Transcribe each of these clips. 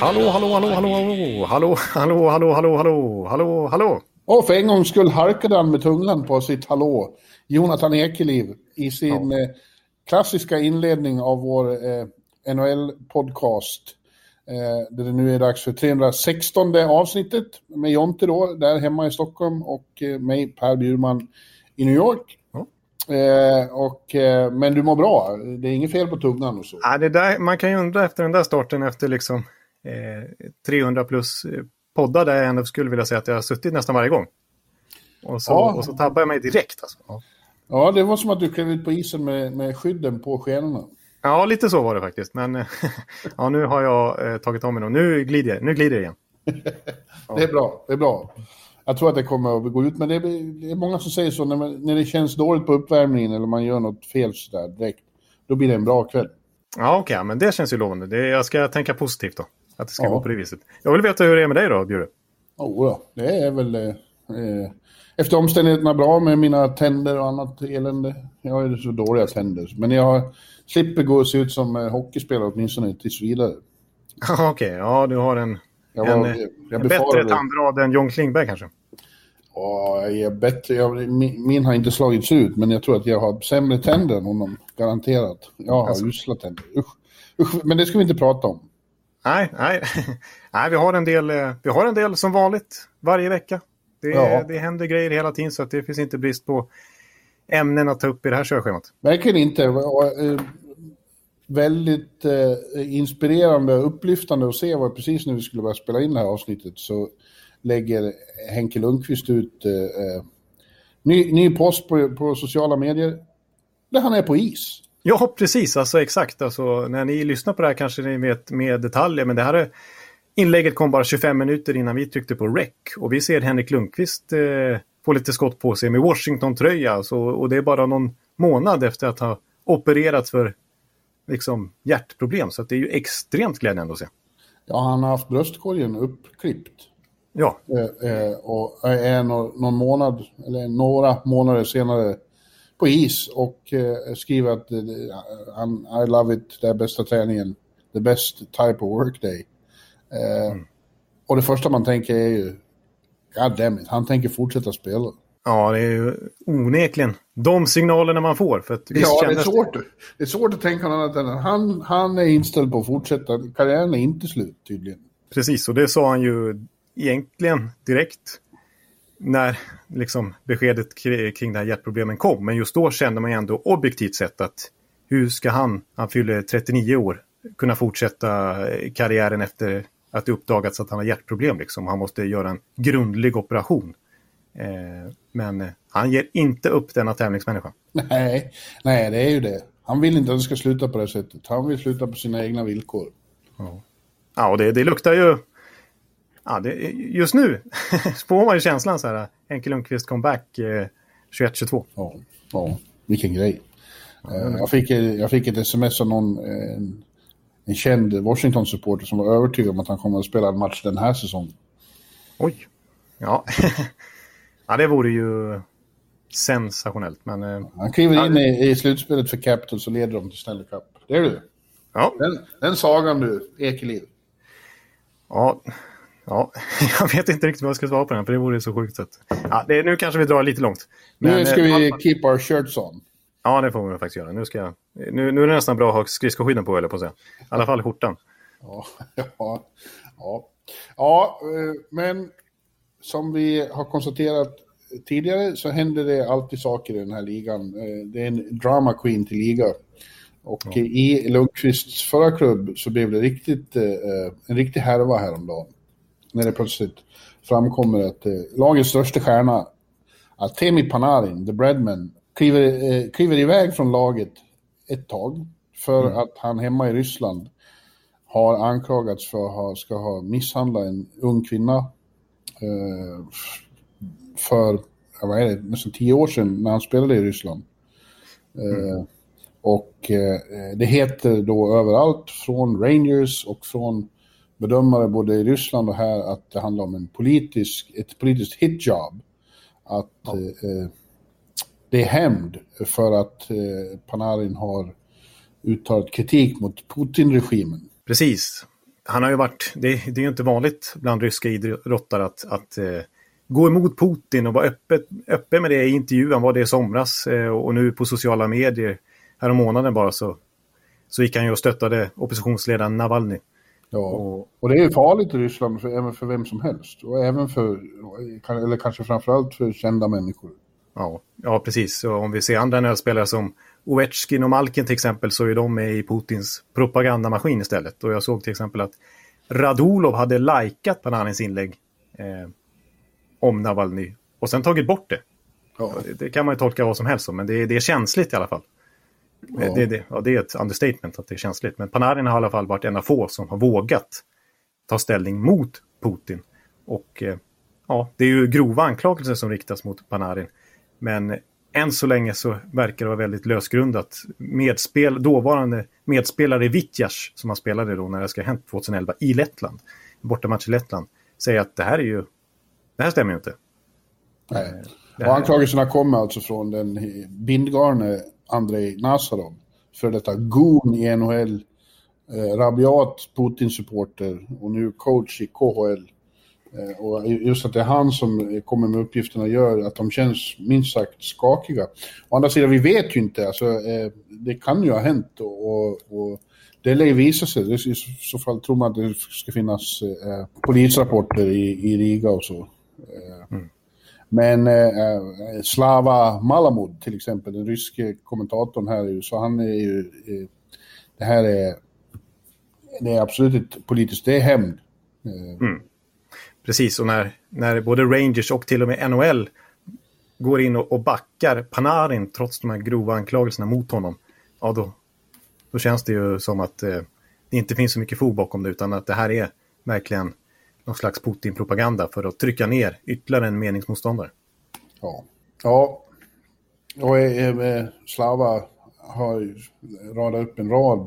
Hallå, hallå, hallå, hallå, hallå, hallå, hallå, hallå, hallå, hallå, hallå, hallå. Och för en gångs skull harkade han med tungan på sitt hallå. Jonathan Ekeliv i sin eh, klassiska inledning av vår eh, NHL-podcast. Eh, där det nu är dags för 316 avsnittet med Jonte då, där hemma i Stockholm och eh, mig, Per Bjurman, i New York. Eh, och, eh, men du mår bra, det är inget fel på tungan och så. Ja, det där, man kan ju undra efter den där starten efter liksom eh, 300 plus eh, poddar där jag ändå skulle vilja säga att jag har suttit nästan varje gång. Och så, Ja. och så tappar jag mig direkt. Alltså. Ja. Ja, det var som att du klev ut på isen med, med skydden på skenorna. ja, lite så var det faktiskt. Men ja, nu har jag eh, tagit om mig och nu glider jag, nu glider jag igen. Det är bra, det är bra. Jag tror att det kommer att gå ut, men det är, det är många som säger så när, man, när det känns dåligt på uppvärmningen eller man gör något fel sådär direkt. Då blir det en bra kväll. Ja, okej, men det känns ju lovande. Det, jag ska tänka positivt då. Att det ska Ja. gå på det viset. Jag vill veta hur det är med dig då, Bjure. Oh, ja, det är väl eh, eh, efter omständigheterna bra med mina tänder och annat elände. Jag har ju så dåliga tänder, men jag slipper gå och se ut som eh, hockeyspelare åtminstone tills vidare. okej, ja, du har en, Jag en, var- eh, jag en bättre tandrad än John Klingberg kanske. Ja, jag är bättre. Jag, min, har inte slagits ut, men jag tror att jag har sämre tänder än honom. Garanterat. Jag har Alltså. usla tänder. Usch. Usch, men det ska vi inte prata om. Nej, nej. nej vi, har en del, eh, vi har en del som vanligt varje vecka. Det, Ja. det händer grejer hela tiden så att det finns inte brist på ämnen att ta upp i det här körschemat. Verkligen inte. Eh, väldigt eh, inspirerande och upplyftande att se vad precis när vi skulle börja spela in det här avsnittet så lägger Henke Lundqvist ut eh, eh, ny, ny post på, på sociala medier där han är på is. Ja, precis. Alltså exakt. Alltså, när ni lyssnar på det här kanske ni vet med detaljer. Men det här är, inlägget kom bara 25 minuter innan vi tryckte på rec. Och vi ser Henrik Lundqvist eh, få lite skott på sig med Washington-tröja. Så, och det är bara någon månad efter att ha opererats för liksom, hjärtproblem. Så det är ju extremt glädjande att se. Ja, han har haft bröstkorgen uppklippt. Ja, Eh, eh, och är nå- någon månad, eller några månader senare på is och eh, skriver att I love it, det är bästa träningen, the best type of workday. Eh, Och det första man tänker är ju, god damn it, han tänker fortsätta spela. Ja, det är ju onekligen de signalerna man får. För att Ja, det är, svårt, det är svårt att tänka något annat än att han, han är inställd på att fortsätta. Karriären är inte slut tydligen. Precis, och det sa han ju egentligen direkt när liksom beskedet kri- kring det här hjärtproblemen kom. Men just då kände man ju ändå objektivt sett att hur ska han, han fyller 39 år, kunna fortsätta eh, karriären efter att det uppdagats att han har hjärtproblem. Liksom. Han måste göra en grundlig operation. Eh, men eh, han ger inte upp denna tävlingsmänniska. Nej, nej, det är ju det. Han vill inte att det ska sluta på det sättet. Han vill sluta på sina egna villkor. Ja, och det, det luktar ju... Ja, det, just nu får man ju känslan så här, Henke Lundqvist comeback eh, 21-22. Ja, ja vilken grej. Eh, jag, fick, jag fick ett sms av någon, en, en känd Washington-supporter som var övertygad om att han kommer att spela en match den här säsongen. Oj. Ja. ja, det vore ju sensationellt. Men eh, Han kliver in i, i slutspelet för Capitals och leder dem till Stanley Cup. Det är du. ja, Den, den sagan du, Ekeliv. ja, ja, jag vet inte riktigt vad jag ska svara på den, för det vore så sjukt. Sett. Ja, det, nu kanske vi drar lite långt. Nu Men, ska eh, vi keep our shirts on. Ja, det får vi faktiskt göra. Nu, ska jag, nu, nu är det nästan bra att ha skridskoskydden på, eller på att säga. I alla fall skjortan. Ja, ja, ja. ja eh, men som vi har konstaterat tidigare så händer det alltid saker i den här ligan. Eh, Det är en drama queen till liga. Och i Lundqvists förra klubb så blev det riktigt, en riktig härva häromdagen. När det plötsligt framkommer att eh, lagets största stjärna, Artemi Panarin, the Breadman, kliver, eh, kliver iväg från laget ett tag för mm. att han hemma i Ryssland har anklagats för att ha, ska ha misshandlat en ung kvinna eh, för, vad är det, nästan tio år sedan när han spelade i Ryssland. Eh, mm. Och eh, det heter då överallt från Rangers och från bedömare både i Ryssland och här att det handlar om en politisk, ett politiskt hitjob. Att ja. eh, det är hämnd för att eh, Panarin har uttalat kritik mot Putin-regimen. Precis. Han har ju varit, det, det är ju inte vanligt bland ryska idrottare att, att eh, gå emot Putin och vara öppet, öppen med det i intervjun. Var det i somras eh, och nu på sociala medier härom månaden bara så, så gick han ju och stöttade oppositionsledaren Navalny. Ja, och, och det är farligt i Ryssland för, även för vem som helst. Och även för, eller kanske framförallt för kända människor. Ja, ja precis. Och om vi ser andra nödspelare som Ovechkin och Malkin till exempel så är de med i Putins propagandamaskin istället. Och jag såg till exempel att Radulov hade likat Pananins inlägg eh, om Navalny och sen tagit bort det. Ja. Det, det, kan man ju tolka vad som helst om, men det, det är känsligt i alla fall. Ja. Det, det, ja, det är ett understatement att det är känsligt. Men Panarin har i alla fall varit en av få som har vågat ta ställning mot Putin. Och eh, ja, det är ju grova anklagelser som riktas mot Panarin. Men än så länge så verkar det vara väldigt lösgrundat. Medspel, dåvarande medspelare Vitjas, som han spelade då när det ska ha hänt 2011 i Lettland, bortamatch i Lettland, säger att det här är ju, det här stämmer ju inte. Nej. Och anklagelserna kommer alltså från den bindgarne Andrei Nazarov, för detta goon i NHL, eh, rabiat Putin-supporter och nu coach i KHL. Eh, och just att det är han som kommer med uppgifterna gör att de känns minst sagt skakiga. Å andra sidan, vi vet ju inte. Alltså, eh, det kan ju ha hänt och, och det lär ju visa sig. I så fall tror man att det ska finnas eh, polisrapporter i, i Riga och så. Eh, mm. Men eh, eh, Slava Malamud till exempel, den ryske kommentatorn här i USA, han är ju... Eh, det här är... Det är absolut inte politiskt, det är hämnd. Eh, mm. Precis, och när, när både Rangers och till och med NHL går in och, och backar Panarin trots de här grova anklagelserna mot honom, ja då, då känns det ju som att eh, det inte finns så mycket fog bakom det utan att det här är verkligen någon slags Putin-propaganda för att trycka ner ytterligare en meningsmotståndare. Ja, ja. och eh, eh, eh Slava har radat upp en rad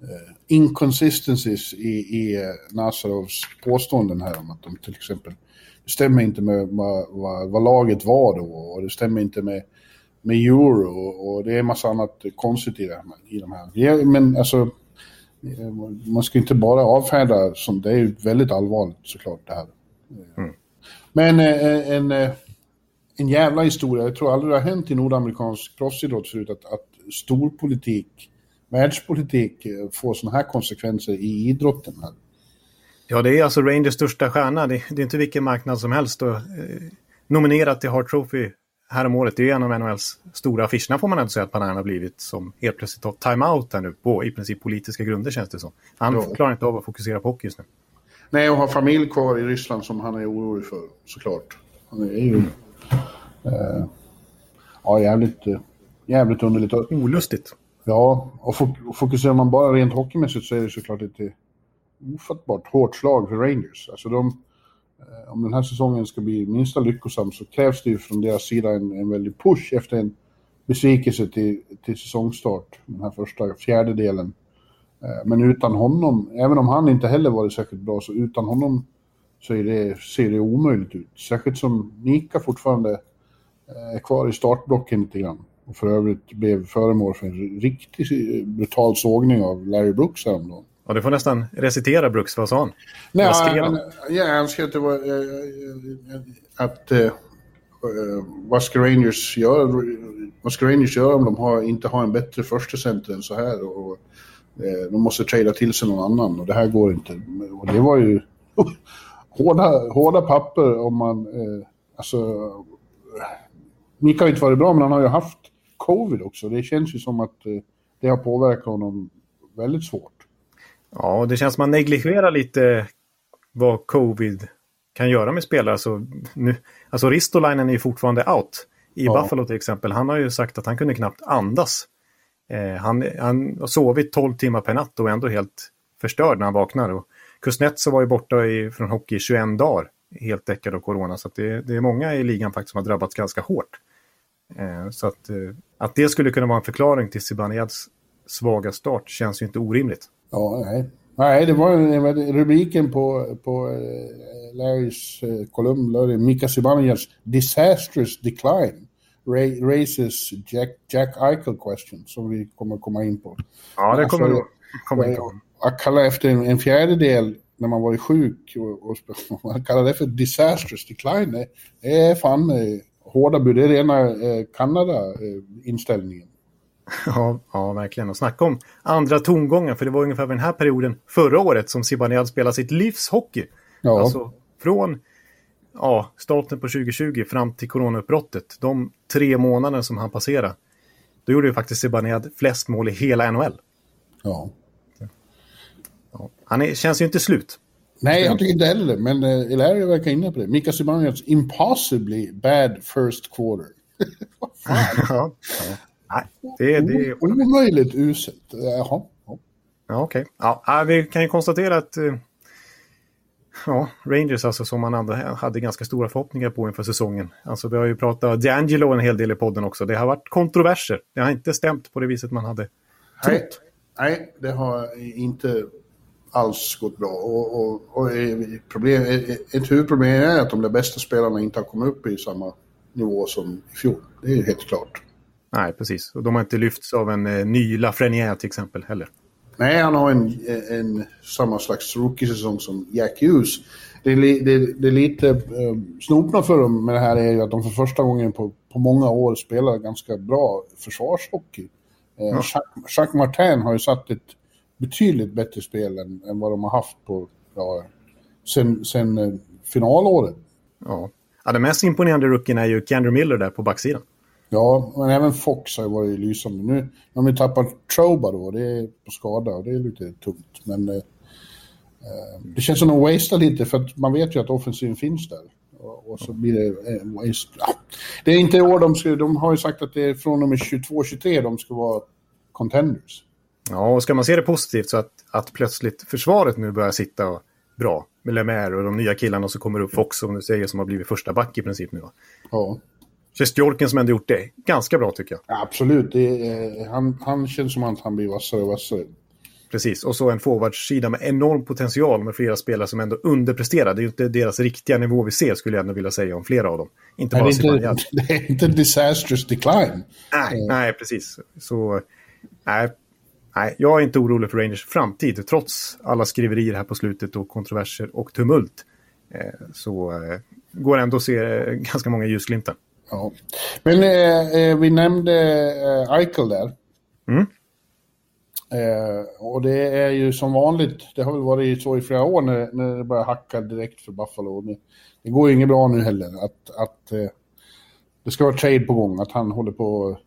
eh, inconsistencies i, i eh, Nasarovs påståenden här om att de till exempel det stämmer inte med vad, vad, vad, laget var då och det stämmer inte med, med euro och, och det är en massa annat konstigt i, det, i de här. Men alltså man ska inte bara avfärda som det är väldigt allvarligt såklart det här. Mm. Men eh, en, eh, en jävla historia. Jag tror aldrig det har hänt i nordamerikansk proffsidrott förut att, att storpolitik, världspolitik får sådana här konsekvenser i idrotten. Här. Ja, det är alltså Rangers största stjärna. Det, det är inte vilken marknad som helst. Och, eh, nominerat till Hart Trophy häromåret. Det är en av NHLs stora affischerna får man ändå säga att Panarin har blivit som helt plötsligt tar time-out här nu på i princip politiska grunder känns det som. Han ja. klarar inte av att fokusera på hockey just nu. Nej, och har familj kvar i Ryssland som han är orolig för såklart. Han är ju... Mm. Eh, ja, jävligt, eh, jävligt underligt. Olustigt. Ja, och fokuserar man bara rent hockeymässigt så är det såklart ett ofattbart hårt slag för Rangers. Alltså de Eh, Eh, om den här säsongen ska bli minsta lyckosam så krävs det ju från deras sida en, en väldig push efter en besvikelse till, till säsongstart, den här första fjärdedelen. Eh, men utan honom, även om han inte heller varit särskilt bra, så utan honom så är det, ser det omöjligt ut. Särskilt som Mika fortfarande eh, är kvar i startblocken lite grann. Och för övrigt blev föremål för en riktigt brutal sågning av Larry Brooks häromdagen. Ja, du får nästan recitera Brooks, vad sa han? Nej, vad skrev han? Ja, han skrev att var... Äh, att... Äh, vad ska Rangers göra? Vad ska Rangers göra om de har, inte har en bättre första center än så här? Och, äh, de måste trada till sig någon annan och det här går inte. Och det var ju hårda, hårda papper om man... Eh, alltså... Mika har inte varit bra, men han har ju haft covid också. Det känns ju som att eh, det har påverkat honom väldigt svårt. Ja, det känns som man negligerar lite vad covid kan göra med spelare. Så nu, alltså Ristolainen är ju fortfarande out. I ja. Buffalo till exempel. Han har ju sagt att han kunde knappt andas Eh, han, han har sovit 12 timmar per natt och är ändå helt förstörd när han vaknar. Och Kuznetsov var ju borta i, från hockey i 21 dagar, helt däckad av corona. Så det, det, är många i ligan faktiskt som har drabbats ganska hårt. Eh, så att, eh, att det skulle kunna vara en förklaring till Zibanejad svaga start känns ju inte orimligt. Ja, nej. Nej, det var rubriken på, på uh, Larrys uh, kolumn, Mika Zibanejads disastrous decline raises Jack, Jack Eichel question som vi kommer komma in på. Ja, det kommer alltså, vi komma in på. Att kalla efter en, en fjärdedel när man varit sjuk och, och man kallar det för disastrous decline, det, är fan eh, hårda bud. Det är rena eh, Kanada-inställningen. Ja, ja, verkligen. Och snacka om andra tongångar, för det var ungefär vid den här perioden förra året som Zibanejad spelade sitt livs hockey. Ja. Alltså från ja, starten på 2020 fram till coronautbrottet, de tre månaderna som han passerade, då gjorde ju faktiskt Zibanejad flest mål i hela NHL. Ja. ja. Han är, känns ju inte slut. Nej, jag tycker inte heller men uh, Ilaria verkar inne på det. Mika Zibanejads impossibly bad first quarter. ja, ja. Nej, det, det... Omöjligt uselt. Jaha. Ja, okej. Okay. Ja, vi kan ju konstatera att uh, ja, Rangers alltså som man hade ganska stora förhoppningar på inför säsongen. Alltså vi har ju pratat D'Angelo en hel del i podden också. Det har varit kontroverser. Det har inte stämt på det viset man hade trott. Nej, nej det har inte alls gått bra. Och, och, och problem, ett huvudproblem är att de där bästa spelarna inte har kommit upp i samma nivå som i fjol. Det är helt klart. Nej, precis. Och de har inte lyfts av en eh, ny Lafrenière till exempel heller. Nej, han har en, en samma slags rookie-säsong som Jack Hughes. Det är, det, det är lite eh, snopna för dem med det här är ju att de för första gången på, på många år spelar ganska bra försvarshockey. Eh, ja. Jacques, Jacques Martin har ju satt ett betydligt bättre spel än, än vad de har haft på, ja, sen, sen eh, finalåret. Ja. ja, den mest imponerande rookien är ju Kendra Miller där på backsidan. Ja, men även Fox har ju varit lysande. Nu har de tappat Troba då, det är på skada och det är lite tungt. Men eh, eh, det känns som att de wastear lite för att man vet ju att offensiven finns där. Och, och så blir det eh, waste. Ja. Det är inte i år de ska, de har ju sagt att det är från och med 22-23 de ska vara contenders. Ja, och ska man se det positivt så att, att plötsligt försvaret nu börjar sitta bra med Lemaire och de nya killarna som kommer upp, Fox som du säger, som har blivit första back i princip nu. Ja. Sjestjorken som ändå gjort det ganska bra tycker jag. Ja, absolut, är, han, han känns som att han blir vassare och vassare. Precis, och så en forwardssida med enorm potential med flera spelare som ändå underpresterar. Det är ju inte deras riktiga nivå vi ser skulle jag ändå vilja säga om flera av dem. Inte bara det, är inte, det är inte disastrous decline. Nej, uh. nej precis. Så, nej, nej, jag är inte orolig för Rangers framtid trots alla skriverier här på slutet och kontroverser och tumult. Eh, så eh, går ändå att se eh, ganska många ljusglimtar. Ja. Men eh, eh, vi nämnde eh, Eichel där. Mm. Eh, och det är ju som vanligt, det har väl varit så i flera år när, när det börjar hacka direkt för Buffalo. Det, det går ju inget bra nu heller att, att eh, det ska vara trade på gång, att han håller på att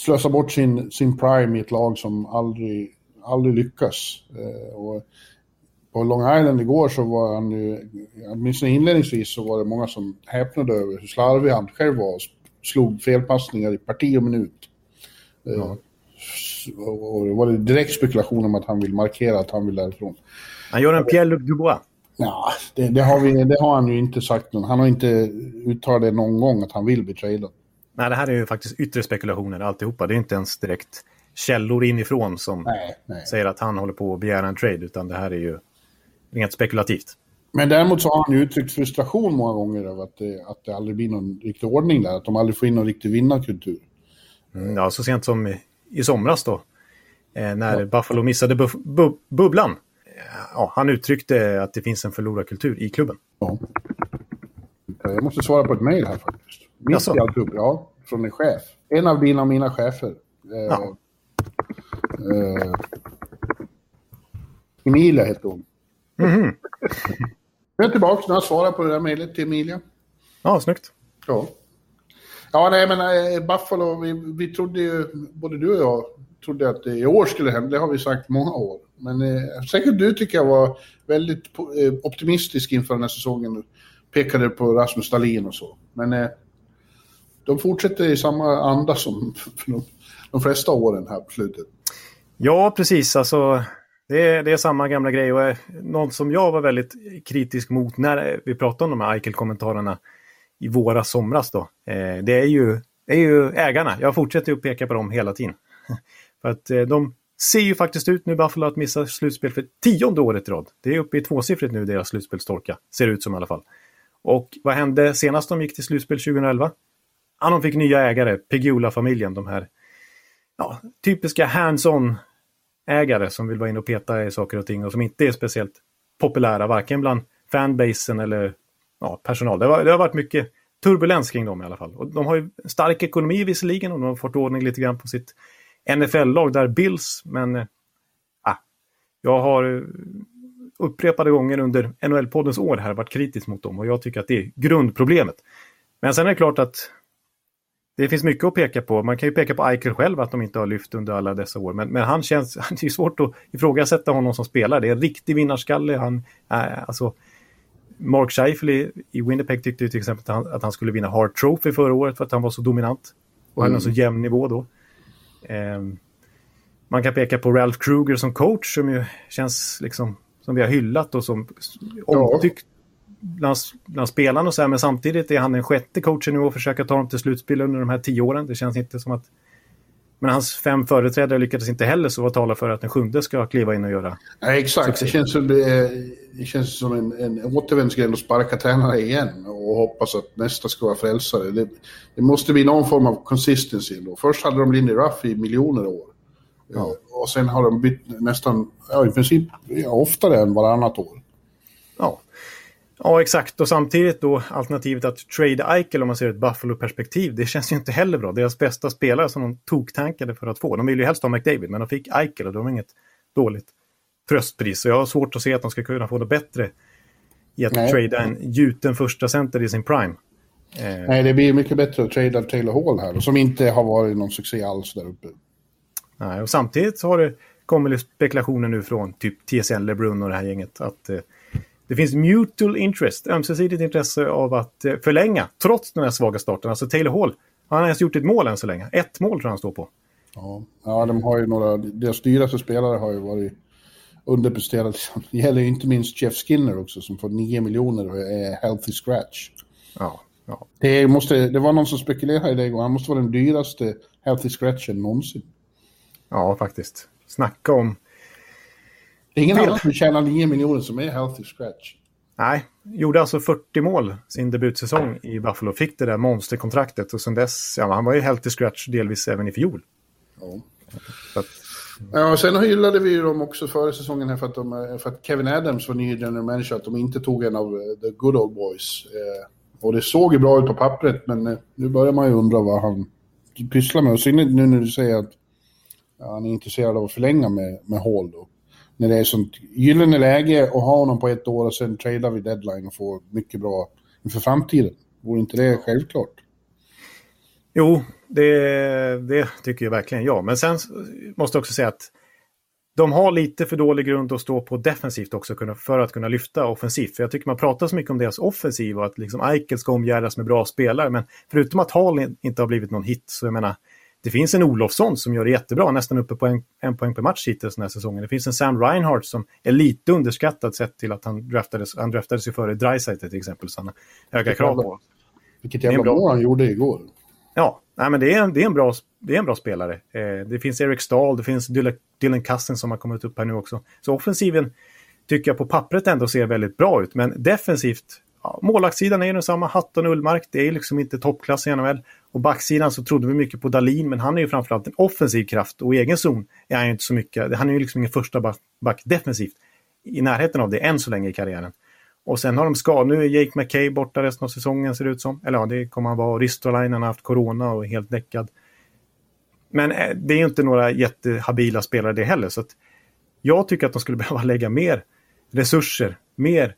slösa bort sin, sin prime i ett lag som aldrig, aldrig lyckas. Eh, och på Long Island igår så var han ju, åtminstone inledningsvis så var det många som häpnade över hur slarvig han själv var och slog felpassningar i parti och minut. Eh, ja. Och det var det direkt spekulation om att han vill markera att han vill därifrån. Han gör en Pierre-Luc Dubois. Ja, det, det, har vi, det har han ju inte sagt. Han har inte uttalat det någon gång att han vill bli tradad. Nej, det här är ju faktiskt yttre spekulationer alltihopa. Det är inte ens direkt källor inifrån som nej, nej. säger att han håller på att begära en trade, utan det här är ju rent spekulativt. Men däremot så har han uttryckt frustration många gånger över att det, att det aldrig blir någon riktig ordning där, att de aldrig får in någon riktig vinnarkultur. Mm, ja, så sent som i, i somras då, eh, när ja. Buffalo missade bu bu bubblan. Ja, han uttryckte att det finns en förlorarkultur i klubben. Ja. Jag måste svara på ett mejl här faktiskt. Mitt i alltihop, ja. Från en chef. En av dina och mina chefer. Eh, ja. eh, Emilia heter hon. Mm. Jag är tillbaka nu. Jag svarar på det där mejlet till Emilia. Ja, snyggt. Ja. Ja, nej, men äh, Buffalo, vi, vi trodde ju, både du och jag, trodde att det i år skulle hända. Det har vi sagt många år. Men eh, säkert du tycker jag var väldigt eh, optimistisk inför den här säsongen. Pekade på Rasmus Dahlin och så. Men eh, de fortsätter i samma anda som de, de flesta åren här på slutet. Ja, precis. Alltså, det, är, det är samma gamla grej. Och eh, något som jag var väldigt kritisk mot när vi pratade om de här Eichel-kommentarerna i våra somras. Då, eh, det är ju, är ju ägarna. Jag fortsätter att peka på dem hela tiden. för att eh, de ser ju faktiskt ut nu, Buffalo, att missa slutspel för tionde året i rad. Det är uppe i tvåsiffrigt nu, deras slutspelstorka. Ser det ut som i alla fall. Och vad hände senast de gick till slutspel 2011? Ja, de fick nya ägare, Pegula-familjen, de här ja, typiska hands-on ägare som vill vara inne och peta i saker och ting och som inte är speciellt populära, varken bland fanbasen eller ja, personal. Det, var, det har varit mycket turbulens kring dem i alla fall. Och de har ju stark ekonomi visserligen och de har fått ordning lite grann på sitt NFL-lag där Bills, men äh, jag har eh, upprepade gånger under NHL-poddens år här varit kritisk mot dem och jag tycker att det är grundproblemet. Men sen är det klart att det finns mycket att peka på. Man kan ju peka på Eichel själv att de inte har lyft under alla dessa år. Men, men han känns, det är svårt att ifrågasätta honom som spelare. Det är en riktig vinnarskalle. Han, äh, alltså, Mark Scheifele i, i Winnipeg tyckte till exempel att han, att han, skulle vinna Hart Trophy förra året för att han var så dominant. Och mm. hade en så jämn nivå då. Um, man kan peka på Ralph Kruger som coach som ju känns liksom som vi har hyllat och som omtyckt bland, bland spelarna och så här, men samtidigt är han den sjätte coachen nu och försöka ta dem till slutspel under de här tio åren. Det känns inte som att... Men hans fem företrädare lyckades inte heller så vad talar för att den sjunde ska kliva in och göra Nej, exakt. Det känns som, det, det känns som en, en återvändsgränd att sparka tränare igen och hoppas att nästa ska vara frälsare. Det, det måste bli någon form av consistency då. Först hade de Lindy Ruff i miljoner år. Ja. Och sen har de bytt nästan, ja, i princip ja, oftare än varannat år. Ja. Ja, exakt. Och samtidigt då alternativet att trade Eichel om man ser ett Buffalo-perspektiv. Det känns ju inte heller bra. Deras bästa spelare som de toktankade för att få. De ville ju helst ha McDavid, men de fick Eichel och det var inget dåligt tröstpris. Så jag har svårt att se att de ska kunna få det bättre i att Nej. trada en gjuten första center i sin prime. Eh. Nej, det blir mycket bättre att trada Taylor Hall här, som inte har varit någon succé alls där uppe. Nej, och samtidigt så har det kommit spekulationer nu från typ TSN, LeBrun och det här gänget att eh, det finns mutual interest, ömsesidigt intresse av att eh, förlänga trots den här svaga starten. Alltså Taylor Hall, han har ens gjort ett mål än så länge. Ett mål tror jag han står på. Ja, ja de har ju några, deras dyraste spelare har ju varit underpresterade. Det gäller ju inte minst Jeff Skinner också som får 9 miljoner och är healthy scratch. Ja, ja. Det, måste, det var någon som spekulerade i det igår. Han måste vara den dyraste healthy scratchen någonsin. Ja, faktiskt. Snacka om... Det är ingen annan som tjänar 9 miljoner som är healthy scratch. Nej, gjorde alltså 40 mål sin debutsäsong i Buffalo. Fick det där monsterkontraktet och sen dess, ja, han var ju healthy scratch delvis även i fjol. Ja. Att, ja, sen hyllade vi ju dem också före säsongen här för att, de, för att Kevin Adams var ny general manager, att de inte tog en av eh, the good old boys. Eh, och det såg ju bra ut på pappret, men eh, nu börjar man ju undra vad han pysslar med. Och synnerhet nu när du säger att han är intresserad av att förlänga med, med Hall då. När det är sånt gyllene läge att ha honom på ett år och sen trada vid deadline och få mycket bra inför framtiden. Vore inte det självklart? Jo, det, det tycker jag verkligen jag. Men sen måste jag också säga att de har lite för dålig grund att stå på defensivt också för att kunna lyfta offensivt. För jag tycker man pratar så mycket om deras offensiv och att liksom Eichel ska omgärdas med bra spelare. Men förutom att Hall inte har blivit någon hit så jag menar, det finns en Olofsson som gör det jättebra, nästan uppe på en, en poäng per match hittills den här säsongen. Det finns en Sam Reinhardt som är lite underskattad sett till att han draftades, han draftades ju före Dreisaitl till exempel, så han har höga krav på. Vilket jävla mål han gjorde igår. Ja, nej, men det är, en, det, är en bra, det är en bra spelare. Eh, det finns Eric Stahl, det finns Dylan, Cousins som har kommit upp här nu också. Så offensiven tycker jag på pappret ändå ser väldigt bra ut, men defensivt ja, målvaktssidan är ju densamma. Hatton Ullmark, det är liksom inte toppklass i NHL. Och backsidan så trodde vi mycket på Dalin, men han är ju framförallt en offensiv kraft och i egen zon är han ju inte så mycket. Han är ju liksom ingen första back, back defensivt i närheten av det än så länge i karriären. Och sen har de skador. Nu är Jake McKay borta resten av säsongen ser det ut som. Eller ja, det kommer han vara. Ristolainen har haft corona och är helt däckad. Men eh, det är ju inte några jättehabila spelare det heller. Så jag tycker att de skulle behöva lägga mer resurser, mer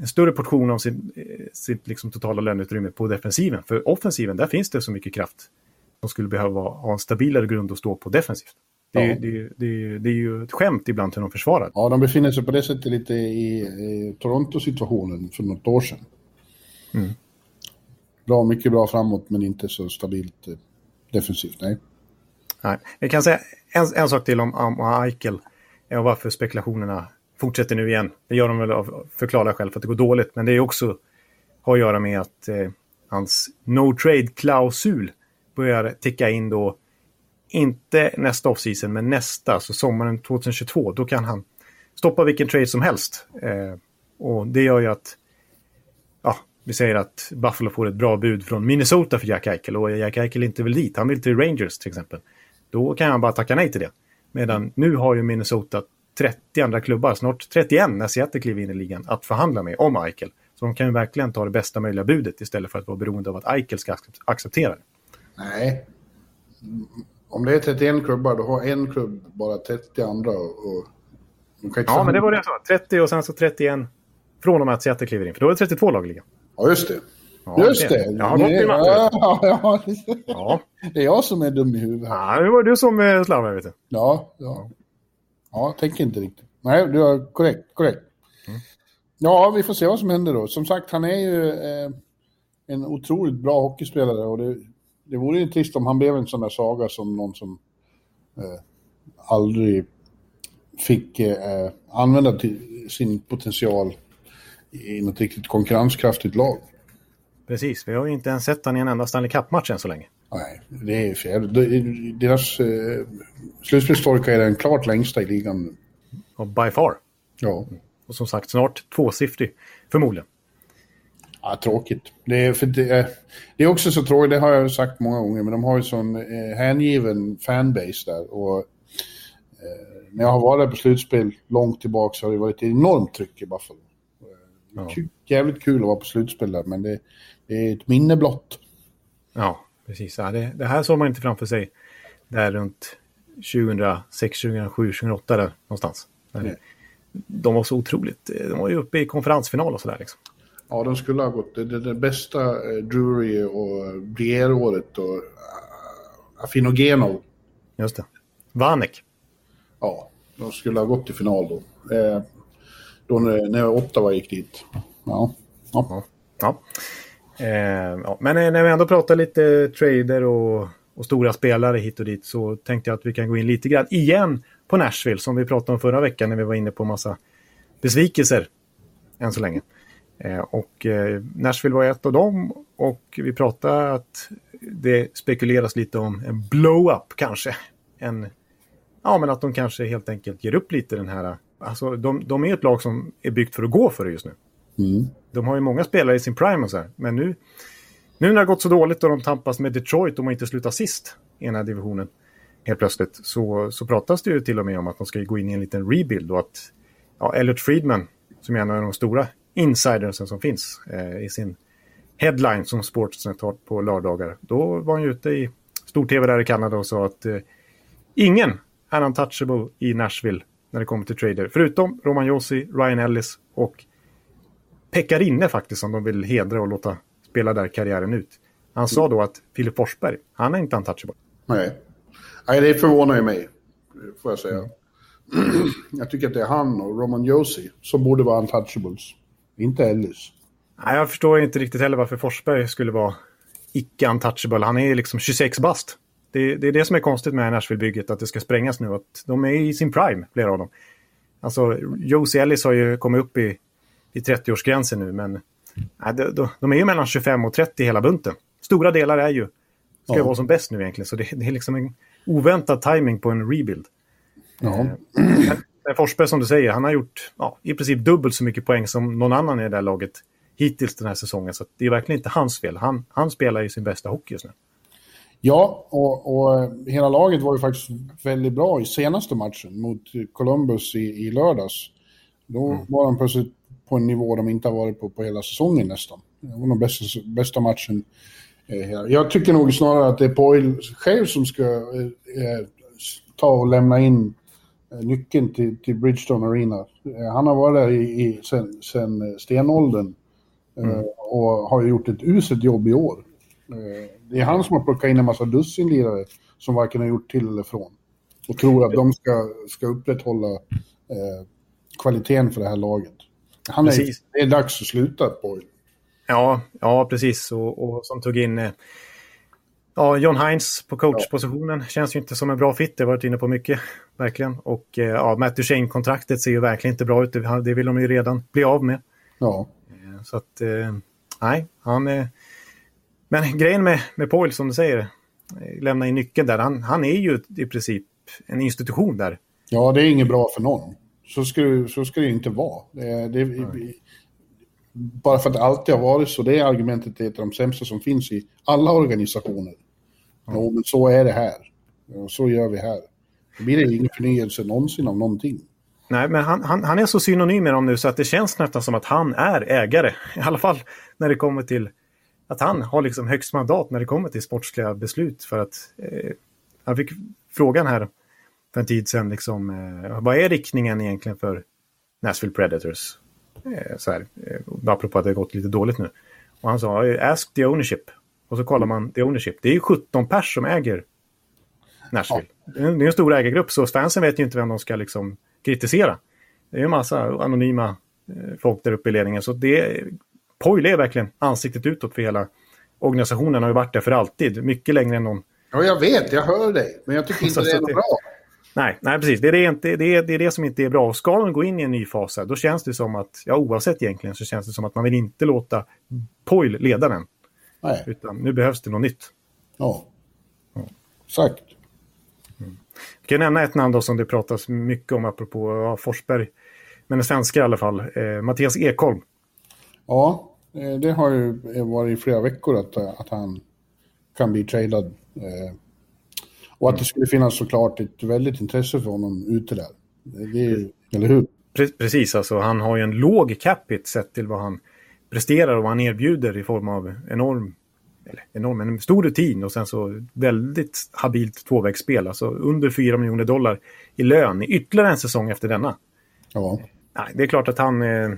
en större portion av sin, eh, sitt liksom totala löneutrymme på defensiven. För offensiven, där finns det så mycket kraft som skulle behöva ha en stabilare grund att stå på defensivt. Det är, ja. det, det, det är ju ett skämt ibland hur de försvarar. Ja, de befinner sig på det sättet lite i, i Toronto-situationen för något år sedan. Mm. bra, mycket bra framåt men inte så stabilt eh, defensivt. Nej. Nej. Jag kan säga en, en sak till om, om Eichel och varför spekulationerna fortsätter nu igen. Det gör de väl av förklara själv för att det går dåligt, men det är också har att göra med att eh, hans no trade-klausul börjar ticka in då, inte nästa offseason, men nästa, så sommaren 2022, då kan han stoppa vilken trade som helst. Eh, och det gör ju att, ja, vi säger att Buffalo får ett bra bud från Minnesota för Jack Eichel och Jack Eichel inte vill dit, han vill till Rangers till exempel. Då kan han bara tacka nej till det. Medan nu har ju Minnesota 30 andra klubbar, snart 31 när Seattle kliver in i ligan, att förhandla med om Eichel. Så de kan ju verkligen ta det bästa möjliga budet istället för att vara beroende av att Eichel ska acceptera det. Nej. Om det är 31 klubbar, då har en klubb bara 30 andra. Och, ja, men det var det jag sa. 30 och sen så 31 från och med att Seattle kliver in. För då är det 32 lag i ligan. Ja, just det. Ja, Just det. Jag har gått i matte. Ja, ja, ja. Det är jag som är dum i huvudet. Ja, det var du som eh, slarvade, vet du. Ja, ja. Ja, tänker inte riktigt. Nej, du har korrekt. korrekt. Mm. Ja, vi får se vad som händer då. Som sagt, han är ju eh, en otroligt bra hockeyspelare och det, det vore ju trist om han blev en sån där saga som någon som eh, aldrig fick eh, använda sin potential i något riktigt konkurrenskraftigt lag. Precis, vi har ju inte ens sett honom i en enda Stanley Cup-match än så länge. Nej, det är fel. Deras eh, slutspelstorka är den klart längsta i ligan. Och by far. Ja. Och som sagt, snart tvåsiffrig, förmodligen. Ja, tråkigt. Det är, för det, det är också så tråkigt, det har jag sagt många gånger, men de har ju sån eh, hängiven fanbase där. Och, eh, när jag har varit på slutspel långt tillbaka så har det varit ett enormt tryck i Buffalo. Ja. Jävligt kul att vara på slutspel där, men det, det är ett minne blott. Ja, precis. Ja, det, det, här såg man inte framför sig där runt 2006, 2007, 2008 där någonstans. Där de var så otroligt, de var ju uppe i konferensfinal och sådär liksom. Ja, de skulle ha gått. Det, det, det bästa eh, Drury och Brier-året och uh, Afinogenov. Just det. Vanek. Ja, de skulle ha gått till final då. Eh, då när, när Ottawa gick dit. Ja. ja. ja. ja. Eh, ja. Men eh, när vi ändå pratar lite trader och, och, stora spelare hit och dit så tänkte jag att vi kan gå in lite grann igen på Nashville som vi pratade om förra veckan när vi var inne på massa besvikelser än så länge. Eh, och eh, Nashville var ett av dem och vi pratade att det spekuleras lite om en blow-up kanske. En, ja, men att de kanske helt enkelt ger upp lite den här... Alltså, de, de är ett lag som är byggt för att gå för det just nu. Mm. De har ju många spelare i sin prime och så här, men nu, nu när det har gått så dåligt och de tampas med Detroit och man inte slutar sist i den här divisionen helt plötsligt så, så pratas det ju till och med om att de ska gå in i en liten rebuild och att ja, Elliot Friedman, som är en av de stora insidersen som finns eh, i sin headline som Sportsnet har på lördagar. Då var han ju ute i stor-tv där i Kanada och sa att eh, ingen är untouchable i Nashville när det kommer till trader. Förutom Roman Josi, Ryan Ellis och Pekarinne faktiskt som de vill hedra och låta spela där karriären ut. Han sa då att Filip Forsberg, han är inte untouchable. Nej. Nej, det förvånar ju mig, får jag säga. jag tycker att det är han och Roman Josi som borde vara untouchables. Inte Ellis. Nej, jag förstår inte riktigt heller varför Forsberg skulle vara icke-untouchable. Han är liksom 26 bast. Det, det, är det som är konstigt med Nashville-bygget, att det ska sprängas nu. Att de är i sin prime, flera av dem. Alltså, Josie Ellis har ju kommit upp i, i 30-årsgränsen nu, men nej, de, de, är ju mellan 25 och 30 hela bunten. Stora delar är ju, ska ja. vara som bäst nu egentligen, så det, det, är liksom en oväntad timing på en rebuild. Ja. Eh, Forsberg som du säger, han har gjort ja, i princip dubbelt så mycket poäng som någon annan i det där laget hittills den här säsongen. Så det är verkligen inte hans fel. Han, han spelar ju sin bästa hockey just nu. Ja, och, och eh, hela laget var ju faktiskt väldigt bra i senaste matchen mot Columbus i, i lördags. Då mm. var de plötsligt på en nivå de inte har varit på på hela säsongen nästan. Det var den bästa, bästa matchen. Eh, jag tycker nog snarare att det är Poil själv som ska eh, eh ta och lämna in Eh, nyckeln till, till Bridgestone Arena. Han har varit där i, i, sen, sen stenåldern mm. och har gjort ett uselt jobb i år. Det är han som har plockat in en massa dussinlirare som varken har gjort till eller från. Och tror att de ska, ska upprätthålla eh, kvaliteten för det här laget. Han är, det är dags att sluta, Boyle. Ja, ja precis. Och, och som tog in eh, ja, John Hines på coachpositionen. Känns ju inte som en bra fit, det har varit inne på mycket. Verkligen. Och eh, ja, Matt Duchene-kontraktet ser ju verkligen inte bra ut. Det vill de ju redan bli av med. Ja. Eh, så att, nej, han är... Men grejen med, med Poil, som du säger, lämna in nyckeln där. Han, han är ju i princip en institution där. Ja, det är inget bra för någon. Så ska, det, så ska det inte vara. Det, det, bara för att det alltid har varit så. Det argumentet är ett av de sämsta som finns i alla organisationer. Ja. Jo, men så är det här. Och så gör vi här. Det blir det ingen förnyelse någonsin av någonting. Nej, men han, han, han är så synonym med dem nu så att det känns nästan som att han är ägare. I alla fall när det kommer till att han har liksom högst mandat när det kommer till sportsliga beslut. För att eh, han fick frågan här för en tid sedan, liksom, eh, vad är riktningen egentligen för Nashville Predators? Eh, så här, eh, apropå att det har gått lite dåligt nu. Och han sa, ask the ownership. Och så kollar man the ownership. Det är ju 17 pers som äger Nashville. Ja. Det är en stor ägargrupp, så fansen vet ju inte vem de ska liksom kritisera. Det är en massa anonyma eh, folk där uppe i ledningen. Så det, Poyle är verkligen ansiktet utåt för hela organisationen. har ju varit där för alltid, mycket längre än någon. Ja, jag vet, jag hör dig. Men jag tycker inte det är bra. Nej, nej precis. Det är det, inte, det, är, det är det som inte är bra. Och ska de gå in i en ny fas här, då känns det som att, ja oavsett egentligen, så känns det som att man vill inte låta Poil leda den. Nej. Utan nu behövs det något nytt. Ja, ja. exakt. Mm. Jag kan nämna ett namn då som det pratas mycket om apropå ja, Forsberg. Men en svenska i alla fall. Eh, Mattias Ekholm. Ja, eh, det har ju varit i flera veckor att, att han kan bli tradad. Eh, och att det skulle finnas såklart ett väldigt intresse för honom ute där. Det är, eller hur? Precis, alltså han har ju en låg capita sett till vad han presterar och vad han erbjuder i form av enorm, eller enorm, en stor rutin och sen så väldigt habilt tvåvägsspel. Alltså under 4 miljoner dollar i lön i ytterligare en säsong efter denna. Ja. Nej, det är klart att han, eh,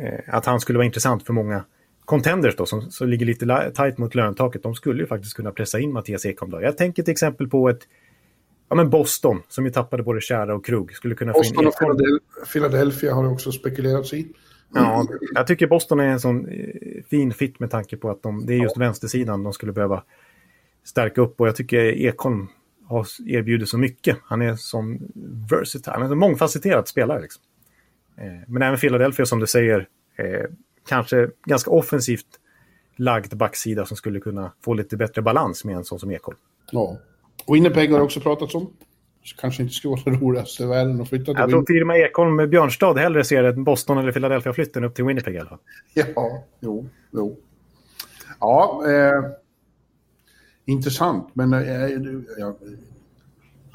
eh att han skulle vara intressant för många contenders då, som, som ligger lite tajt mot löntaket, de skulle ju faktiskt kunna pressa in Mattias Ekholm. Då. Jag tänker till exempel på ett Ja, men Boston, som ju tappade både Kära och Krug, skulle kunna Boston få in Ekholm. och Philadelphia har det också spekulerats i. Ja, jag tycker Boston är en sån eh, fin fit med tanke på att de, det är just ja. vänstersidan de skulle behöva stärka upp. Och jag tycker Ekholm har erbjudit så mycket. Han är som versatile, han är en mångfacetterad spelare. Liksom. Eh, men även Philadelphia, som du säger, eh, kanske ganska offensivt lagd backsida som skulle kunna få lite bättre balans med en sån som Ekholm. Ja. Winnipeg har också pratats om. Kanske inte skulle vara det roligaste i världen att flytta till Jag tror firma Ekholm med Björnstad hellre ser ett Boston eller Philadelphia-flytten upp till Winnipeg i alla fall. Ja, jo, jo. Ja, eh, intressant. Men eh, jag,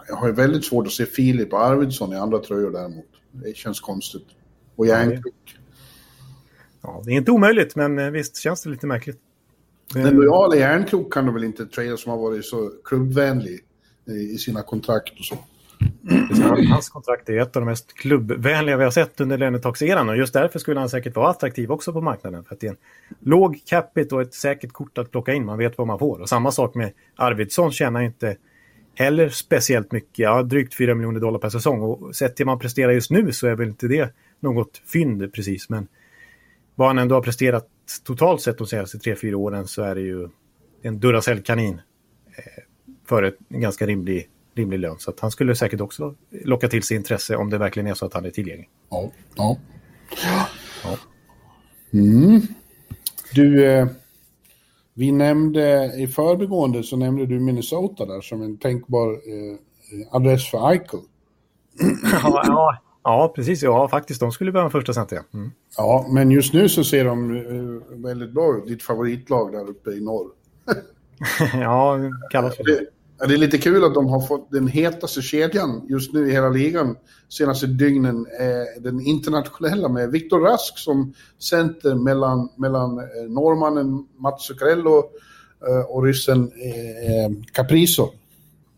jag har väldigt svårt att se Filip och Arvidsson i andra tröjor däremot. Det känns konstigt. Och Järnkrok. Ja, det är inte omöjligt, men eh, visst känns det lite märkligt. Den lojala järnkrok kan du väl inte trada som har varit så klubbvänlig i sina kontrakt och så. Hans kontrakt är ett av de mest klubbvänliga vi har sett under lönetakseran och just därför skulle han säkert vara attraktiv också på marknaden. För att det är en låg capita och ett säkert kort att plocka in, man vet vad man får. Och samma sak med Arvidsson tjänar inte heller speciellt mycket, ja, drygt 4 miljoner dollar per säsong. Och sett till man presterar just nu så är väl inte det något fynd precis. Men vad han ändå har presterat totalt sett de senaste 3-4 åren så är det ju en Duracell-kanin eh, för en ganska rimlig, rimlig lön. Så att han skulle säkert också locka till sig intresse om det verkligen är så att han är tillgänglig. Ja. ja. ja. Mm. Du, eh, vi nämnde i förbigående så nämnde du Minnesota där som en tänkbar eh, adress för Eichel. ja, ja, Ja, precis. Ja, faktiskt. De skulle behöva en första center. Mm. Ja, men just nu så ser de uh, väldigt bra ut. Ditt favoritlag där uppe i norr. ja, kallas för det. Det är lite kul att de har fått den hetaste kedjan just nu i hela ligan senaste dygnen. Eh, den internationella med Viktor Rask som center mellan, mellan eh, norrmannen Mats Zuccarello eh, och ryssen eh, Capriso.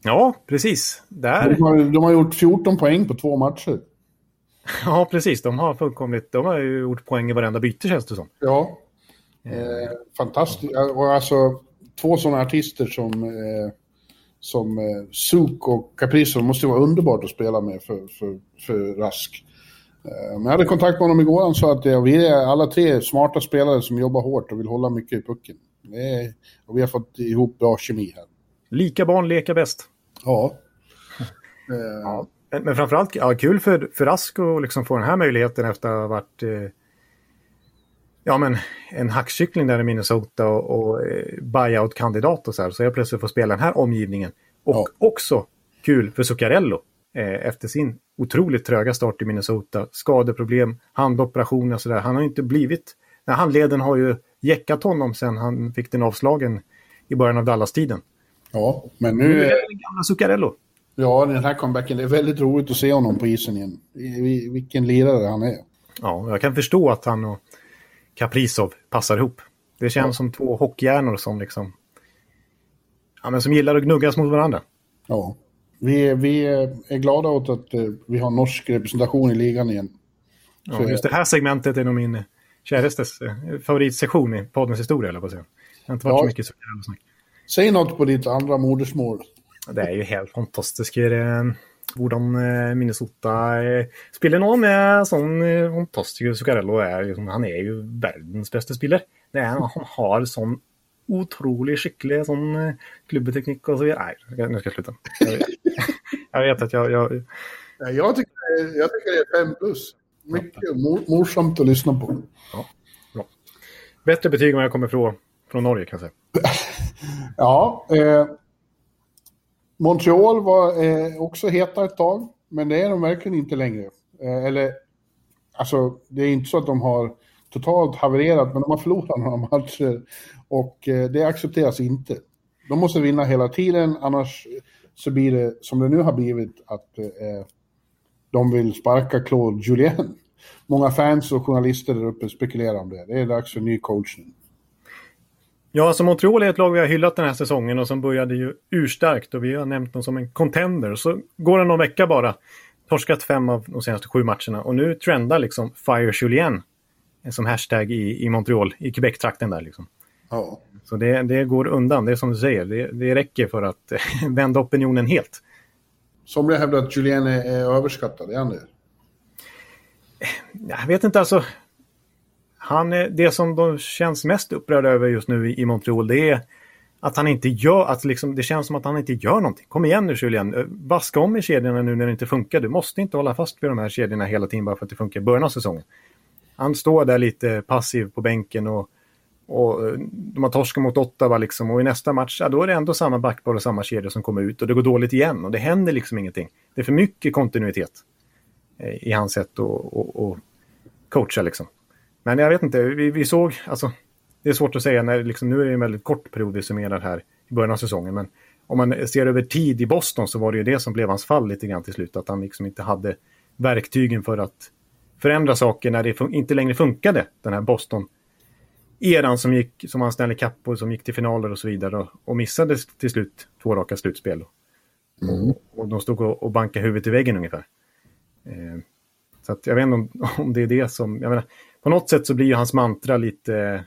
Ja, precis. Där. De har, de har gjort 14 poäng på två matcher. Ja, precis. De har fullkomligt, de har ju gjort poäng i varenda byte känns det som. Ja. Eh, fantastiskt. Och alltså två sådana artister som, eh, som eh, Suk och Caprizo måste vara underbart att spela med för, för, för Rask. Eh, Men jag hade kontakt med honom igår. Han sa att ja, vi är alla tre smarta spelare som jobbar hårt och vill hålla mycket i pucken. Och vi har fått ihop bra kemi här. Lika barn leka bäst. Ja. Ja. Men, men framförallt ja, kul för, för Rask att liksom få den här möjligheten efter att ha varit eh, ja, men en hackkyckling där i Minnesota och, och eh, buyout-kandidat och så här. Så jag plötsligt får spela den här omgivningen. Och Ja. också kul för Zuccarello eh, efter sin otroligt tröga start i Minnesota. Skadeproblem, handoperationer och så där. Han har ju inte blivit... Nej, handleden har ju jäckat honom sen han fick den avslagen i början av Dallas-tiden. Ja, men Nu nu... är eh, det den gamla Zuccarello. Ja, den här comebacken. Det är väldigt roligt att se honom på isen igen. Vilken lirare han är. Ja, jag kan förstå att han och Kaprizov passar ihop. Det känns Ja. som två hockeyhjärnor som liksom... Ja, men som gillar att gnuggas mot varandra. Ja. Vi, vi är glada åt att eh, vi har norsk representation i ligan igen. Ja, Så- just det här segmentet är nog min kärestes eh, favoritsektion i poddens historia, eller på att säga. Det har inte varit Ja. så mycket Zuccarello-snack. Säg något på ditt andra modersmål. Det är ju helt fantastiskt. eh, Hvordan eh, Minnesota eh, spelar någon med sån fantastisk Zuccarello liksom, han är ju världens bästa spelare. Han har sån otroligt skicklig sån eh, klubbteknik och så vidare. Nej, nu ska jag sluta. Jag vet, jag vet att jag. Ja, tycker, jag tycker det är fem plus. Mycket mor, morsamt att lyssna på. Bättre betyg än jag kommer från, från Norge kan jag säga. Ja, eh, Montreal var eh, också heta ett tag, men det är de verkligen inte längre. Eh, eller, alltså, det är inte så att de har totalt havererat, men de har förlorat några matcher och eh, det accepteras inte. De måste vinna hela tiden, annars så blir det som det nu har blivit att eh, de vill sparka Claude Julien. Många fans och journalister där uppe spekulerar om det. Det är dags för ny coachning. Ja, alltså Montreal är ett lag vi har hyllat den här säsongen och som började ju urstarkt och vi har nämnt dem som en contender. Så går det någon vecka bara. Torskat fem av de senaste sju matcherna och nu trendar liksom Fire Julien som hashtag i, i Montreal, i Quebec-trakten där liksom. Ja. Så det, det går undan, det är som du säger. Det, det räcker för att vända opinionen helt. Somliga hävdar att Julien är, är överskattad, är han det? Jag vet inte alltså. Han är, det som de känns mest upprörda över just nu i, Montreal det är att han inte gör, att liksom, det känns som att han inte gör någonting. Kom igen nu Julian, eh, vaska om i kedjorna nu när det inte funkar. Du måste inte hålla fast vid de här kedjorna hela tiden bara för att det funkar i början av säsongen. Han står där lite passiv på bänken och, och eh, de har torskat mot Ottawa liksom och i nästa match, ja, då är det ändå samma backpar och samma kedjor som kommer ut och det går dåligt igen och det händer liksom ingenting. Det är för mycket kontinuitet eh, i hans sätt att coacha liksom. Men jag vet inte, vi, vi såg, alltså det är svårt att säga när liksom, nu är det en väldigt kort period vi summerar här i början av säsongen. Men om man ser över tid i Boston så var det ju det som blev hans fall lite grann till slut. Att han liksom inte hade verktygen för att förändra saker när det inte längre funkade. Den här Boston-eran som gick, som han Stanley Cup och som gick till finaler och så vidare. Och, och missade till slut två raka slutspel. Och, och de stod och, och bankade huvudet i väggen ungefär. Eh, så att jag vet inte om, om det är det som, jag menar, på något sätt så blir ju hans mantra lite,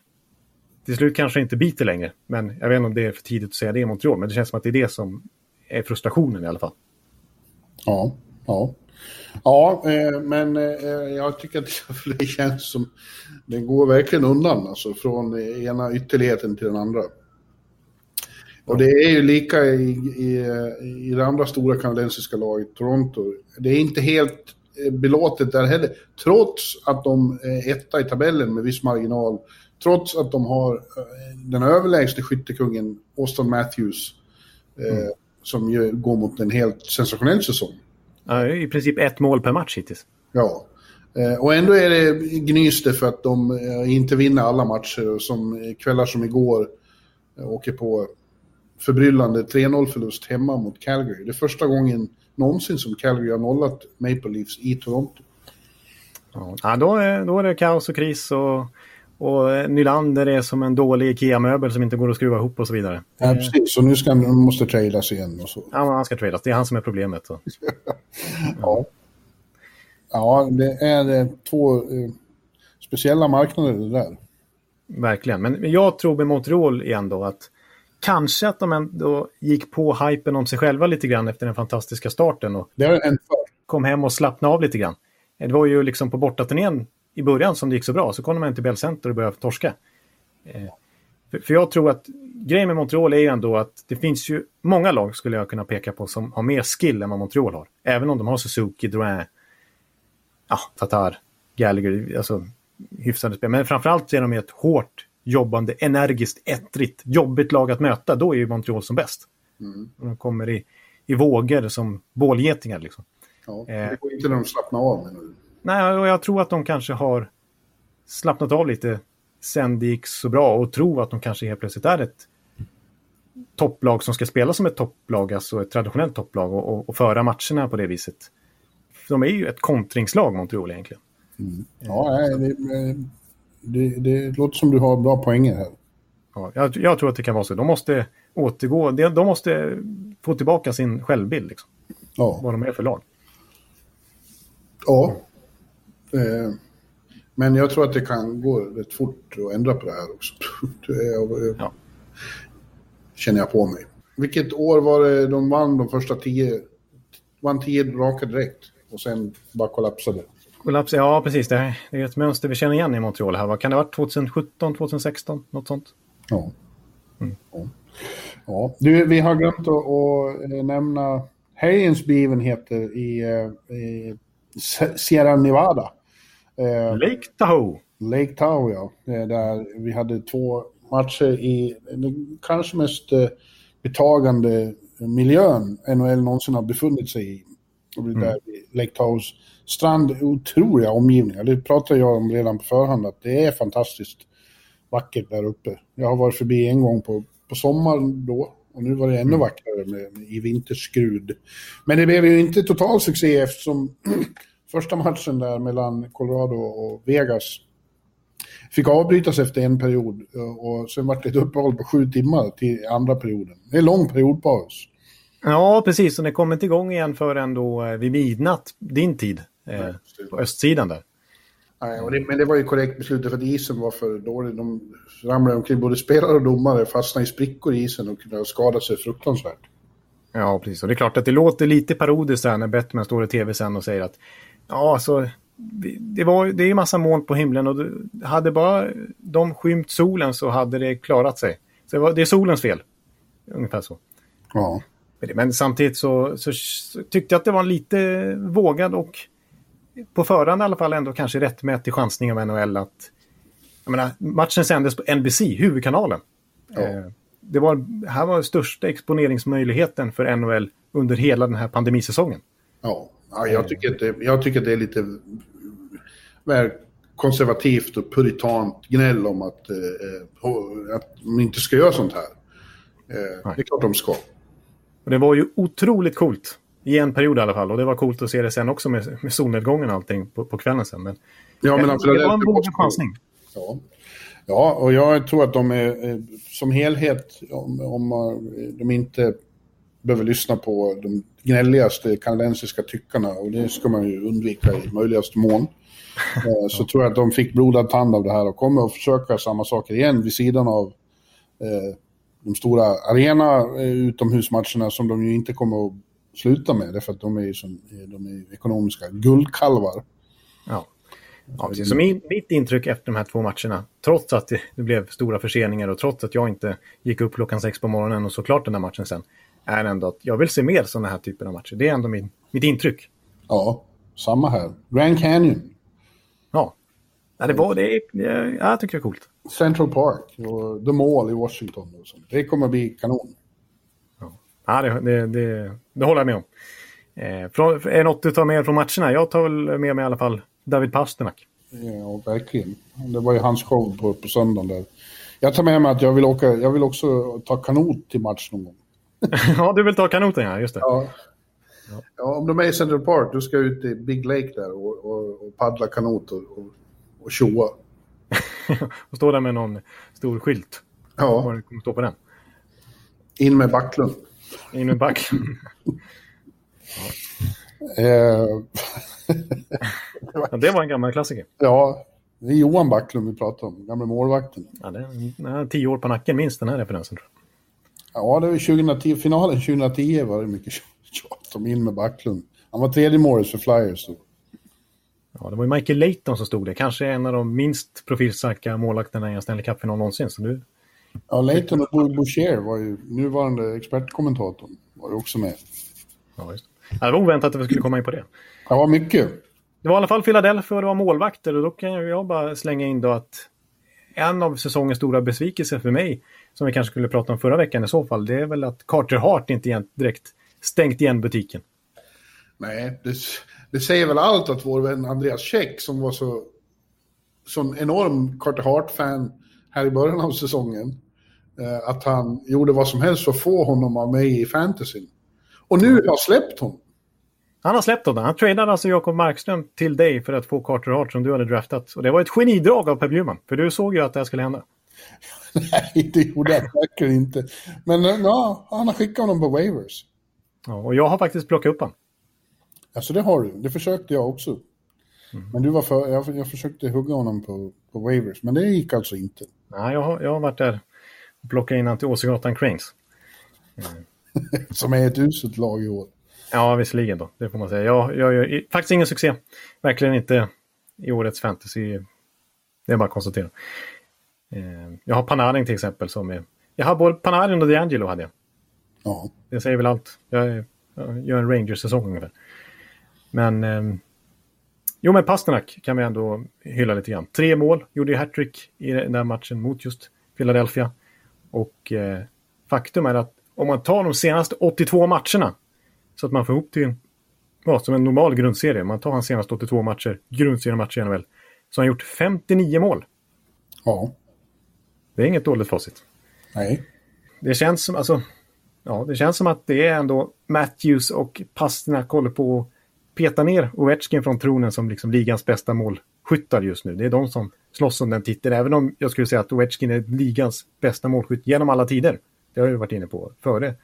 till slut kanske det inte biter längre. Men jag vet inte om det är för tidigt att säga det i Montreal, men det känns som att det är det som är frustrationen i alla fall. Ja, ja. Ja, eh, men eh, jag tycker att det känns som... Den går verkligen undan, alltså från ena ytterligheten till den andra. Och det är ju lika i, i, i det andra stora kanadensiska laget, Toronto. Det är inte helt belåtet där heller. Trots att de är etta i tabellen med viss marginal. Trots att de har eh, den överlägsne skyttekungen Austin Matthews. Eh, Som ju går mot en helt sensationell säsong. Ja, I princip ett mål per match hittills. Ja. Eh, Och ändå är det gnys det för att de eh, inte vinner alla matcher. Som eh, kvällar som igår eh, åker på förbryllande 3-0 förlust hemma mot Calgary. Det är första gången någonsin som Calgary har nollat Maple Leafs i Toronto. Ja, ja, då, är, då är det kaos och kris och, och eh, Nylander är som en dålig IKEA-möbel som inte går att skruva ihop och så vidare. Ja, precis. Så nu ska han, måste tradas igen och så. Ja, han ska tradas. Det är han som är problemet. Så. Ja. Ja, det är eh, två eh, speciella marknader det där. Verkligen. Men jag tror med Montreal igen då att kanske att de ändå gick på hypen om sig själva lite grann efter den fantastiska starten och kom hem och slappnade av lite grann. Det var ju liksom på bortaturnén i början som det gick så bra, så kom man till Bell Center och började torska. Eh, för, för jag tror att grejen med Montreal är ju ändå att det finns ju många lag skulle jag kunna peka på som har mer skill än vad Montreal har. Även om de har Suzuki, Drouin, ja, Tatar, Gallagher, alltså hyfsade spel. Men framförallt är de ett hårt jobbande, energiskt, ettrigt, jobbigt lag att möta. Då är ju Montreal som bäst. Mm. De kommer i, i vågor som bålgetingar liksom. Ja, det går inte när de slappnar av. Men... Nej, och jag tror att de kanske har slappnat av lite sen det gick så bra och tror att de kanske helt plötsligt är ett topplag som ska spela som ett topplag, alltså ett traditionellt topplag och, och, och föra matcherna på det viset. De är ju ett kontringslag, Montreal egentligen. Mm. Ja, det, det, det, låter som du har bra poänger här. Ja, jag, jag, tror att det kan vara så. De måste återgå, de måste få tillbaka sin självbild. Liksom. Ja. Vad de är för lag. Ja. Eh, men jag tror att det kan gå rätt fort att ändra på det här också. Det ja. känner jag på mig. Vilket år var det de vann de första tio? Vann tio raka direkt och sen bara kollapsade. Kollaps, ja, precis. Det är ett mönster vi känner igen i Montreal. Här. Vad kan det ha varit? 2017, 2016? Något sånt? Ja. Mm. ja. ja. Du, vi har glömt att, att eh, nämna helgens begivenheter i, eh, i Sierra Nevada. Eh, Lake Tahoe. Lake Tahoe, ja. Där vi hade två matcher i den kanske mest betagande miljön NHL någonsin har befunnit sig i. Det mm. där Lake Tahoes strand, otroliga omgivningar. Det pratade jag om redan på förhand, att det är fantastiskt vackert där uppe. Jag har varit förbi en gång på, på sommaren då, och nu var det ännu mm. vackrare med, med, i vinterskrud. Men det blev ju inte total succé eftersom första matchen där mellan Colorado och Vegas fick avbrytas efter en period och sen var det ett uppehåll på sju timmar till andra perioden. Det är en lång periodpaus. Ja, precis. Och det kom inte igång igen förrän då eh, vid midnatt, din tid, eh, på östsidan där. Nej, det, men det var ju korrekt beslut för att isen var för dålig. De ramlade omkring, både spelare och domare fastnade i sprickor i isen och kunde skada sig fruktansvärt. Ja, precis. Och det är klart att det låter lite parodiskt här när Bettman står i tv sen och säger att ja, alltså, det, var, det är massa moln på himlen och hade bara de skymt solen så hade det klarat sig. Så det, var, det är solens fel. Ungefär så. Ja. Men samtidigt så, så, så, tyckte jag att det var en lite vågad och på förhand i alla fall ändå kanske rättmätig chansning av NHL att jag menar, matchen sändes på NBC, huvudkanalen. Ja. Eh, det var, här var största exponeringsmöjligheten för NHL under hela den här pandemisäsongen. Ja, ja jag, tycker att det, jag tycker det är lite väl konservativt och puritant gnäll om att, eh, att de inte ska göra sånt här. Eh, det är klart de ska. Och det var ju otroligt coolt. I en period i alla fall. Och det var coolt att se det sen också med, med solnedgången och allting på, på kvällen sen. Men, ja, men alltså, det, det var en vågad chansning. Ja. ja, och jag tror att de är som helhet, om, om de inte behöver lyssna på de gnälligaste kanadensiska tyckarna och det ska man ju undvika i möjligaste mån. Eh, så tror jag att de fick blodad tand av det här och kommer att försöka samma saker igen vid sidan av eh, de stora arena eh, utomhusmatcherna som de ju inte kommer att sluta med, därför att de är ju som, de är ekonomiska guldkalvar. Ja. Ja, precis. Så mitt intryck efter de här två matcherna, trots att det, det, blev stora förseningar och trots att jag inte gick upp klockan sex på morgonen och såklart den där matchen sen, är ändå att jag vill se mer sådana här typer av matcher. Det är ändå min, mitt intryck. Ja, samma här. Grand Canyon. Ja, ja det var det. Ja, jag tycker det är coolt. Central Park och The Mall i Washington. Och sånt. Det kommer att bli kanon. Ja, det, det, det, det håller jag med om. Eh, från, är det något du tar med från matcherna? Jag tar väl med mig i alla fall David Pasternak. Ja, verkligen. Det var ju hans show på, på söndagen där. Jag tar med mig att jag vill, åka, jag vill också ta kanot till match någon gång. ja, du vill ta kanoten ja, just det. Ja. Ja. om de är i Central Park, då ska ut i Big Lake där och, och, och paddla kanot och, och, och tjoa. och stå där med någon stor skylt. Ja. Vad kommer stå på den? In med Backlund. In med Backlund. ja. Eh. det var en gammal klassiker. Ja, det är Johan Backlund vi pratar om, gamla målvakten. Ja, det är tio år på nacken minst den här referensen. Ja, det var 2010, finalen 2010 var det mycket tjat om in med Backlund. Han var tredje målet för Flyers. Ja, det var ju Michael Layton som stod där. Kanske en av de minst profilstarka målvakterna i en Stanley Cup-final någonsin. Så nu... Ja, Layton och Boucher var ju nuvarande expertkommentatorn. Var ju också med. Ja, just det. var oväntat att vi skulle komma in på det. Var mycket. Det var i alla fall Philadelphia och det var målvakter. Och då kan jag bara slänga in då att en av säsongens stora besvikelser för mig, som vi kanske skulle prata om förra veckan i så fall, det är väl att Carter Hart inte direkt stängt igen butiken. Nej, det, det säger väl allt att vår vän Andreas Käck som var så sån enorm Carter Hart-fan här i början av säsongen, att han gjorde vad som helst för att få honom av mig i fantasyn. Och nu har jag släppt honom. Han har släppt honom. Han tradade alltså Jakob Markström till dig för att få Carter Hart som du hade draftat. Och det var ett genidrag av Per Bjurman, för du såg ju att det här skulle hända. Nej, det gjorde jag säkert inte. Men eh, ja, han har skickat honom på waivers. Ja, och jag har faktiskt plockat upp honom. Alltså det har du. Det försökte jag också. Mm. Men du var för, jag, jag försökte hugga honom på, på waivers, men det gick alltså inte. Nej, jag har, jag har varit där och plockat in honom till Åsegatan Cranes. Som är ett uselt lag i år. Ja, visserligen då. Det får man säga. Jag, jag gör faktiskt ingen succé. Verkligen inte i årets fantasy. Det är bara att konstatera. Eh, jag har Panarin till exempel som är... Jag har både Panarin och D'Angelo hade jag. Ja. Det säger väl allt. Jag, jag gör en Rangers-säsong ungefär. Men... Eh, jo, men Pasternak kan vi ändå hylla lite grann. Tre mål, gjorde ju hattrick i den där matchen mot just Philadelphia. Och eh, faktum är att om man tar de senaste 82 matcherna så att man får ihop till ja, som en normal grundserie. Man tar hans senaste 82 matcher, grundseriematcher i NHL. Så han har gjort 59 mål. Ja. Det är inget dåligt facit. Nej. Det känns som, alltså, ja, det känns som att det är ändå Matthews och Pasternak håller på att peta ner Ovechkin från tronen som liksom ligans bästa målskyttar just nu. Det är de som slåss om den titeln, även om jag skulle säga att Ovechkin är ligans bästa målskytt genom alla tider. Det har jag varit inne på före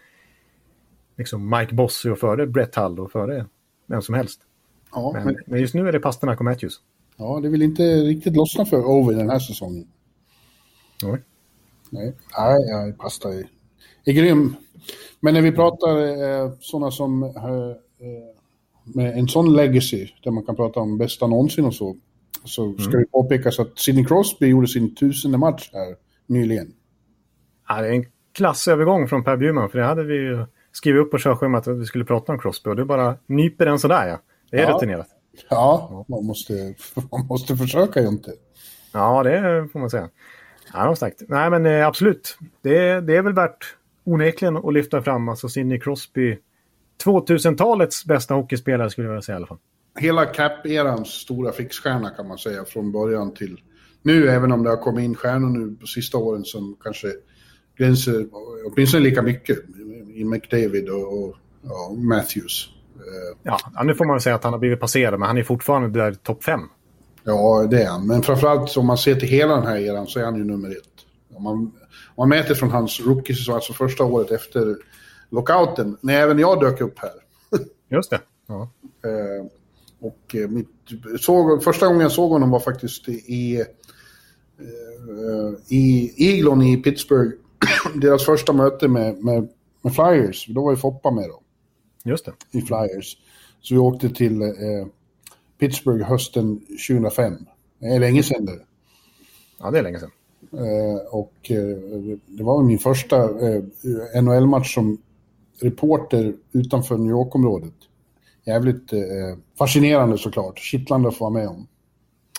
liksom Mike Bossy och före Brett Hull och före vem som helst. Ja, men, men, men just nu är det Pasternak och Matthews. Ja, det vill inte riktigt lossna för Ovi den här säsongen. Nej. Nej, Nej Pasta är, är grym. Men när vi pratar eh, sådana som eh, eh, med en sån legacy, där man kan prata om bästa någonsin och så, så mm. ska det påpekas att Sidney Crosby gjorde sin tusende match här nyligen. Ja, det är en klassövergång från Per Bjurman, för det hade vi ju skrivit upp på körschemat att vi skulle prata om Crosby och du bara nyper den sådär ja. Det är ja. rutinerat. Ja, man måste, man måste försöka ju inte. Ja, det får man säga. Ja. Nej, men eh, absolut. Det, det är väl värt onekligen att lyfta fram alltså Sidney Crosby. 2000-talets bästa hockeyspelare skulle jag vilja säga i alla fall. Hela Cap-erans stora fixstjärna kan man säga från början till nu, även om det har kommit in stjärnor nu på sista åren som kanske gränser åtminstone lika mycket i McDavid och, och, och Matthews. Eh, ja, nu får man väl säga att han har blivit passerad, men han är fortfarande där topp fem. Ja, det är han. Men framförallt om man ser till hela den här eran så är han ju nummer ett. Om man, om man mäter från hans rookie-säsong, alltså första året efter lockouten, när även jag dök upp här. Just det. Ja. Eh, och eh, mitt, såg, första gången jag såg honom var faktiskt i, i Eaglon i Pittsburgh. Deras första möte med, med med Flyers. Då var ju Foppa med då. Just det. I Flyers. Så vi åkte till eh, Pittsburgh hösten 2005. Det är länge sedan det. Ja, det är länge sedan. Eh, och eh, det var min första eh, NHL-match som reporter utanför New York-området. Jävligt eh, fascinerande såklart. Kittlande att få vara med om.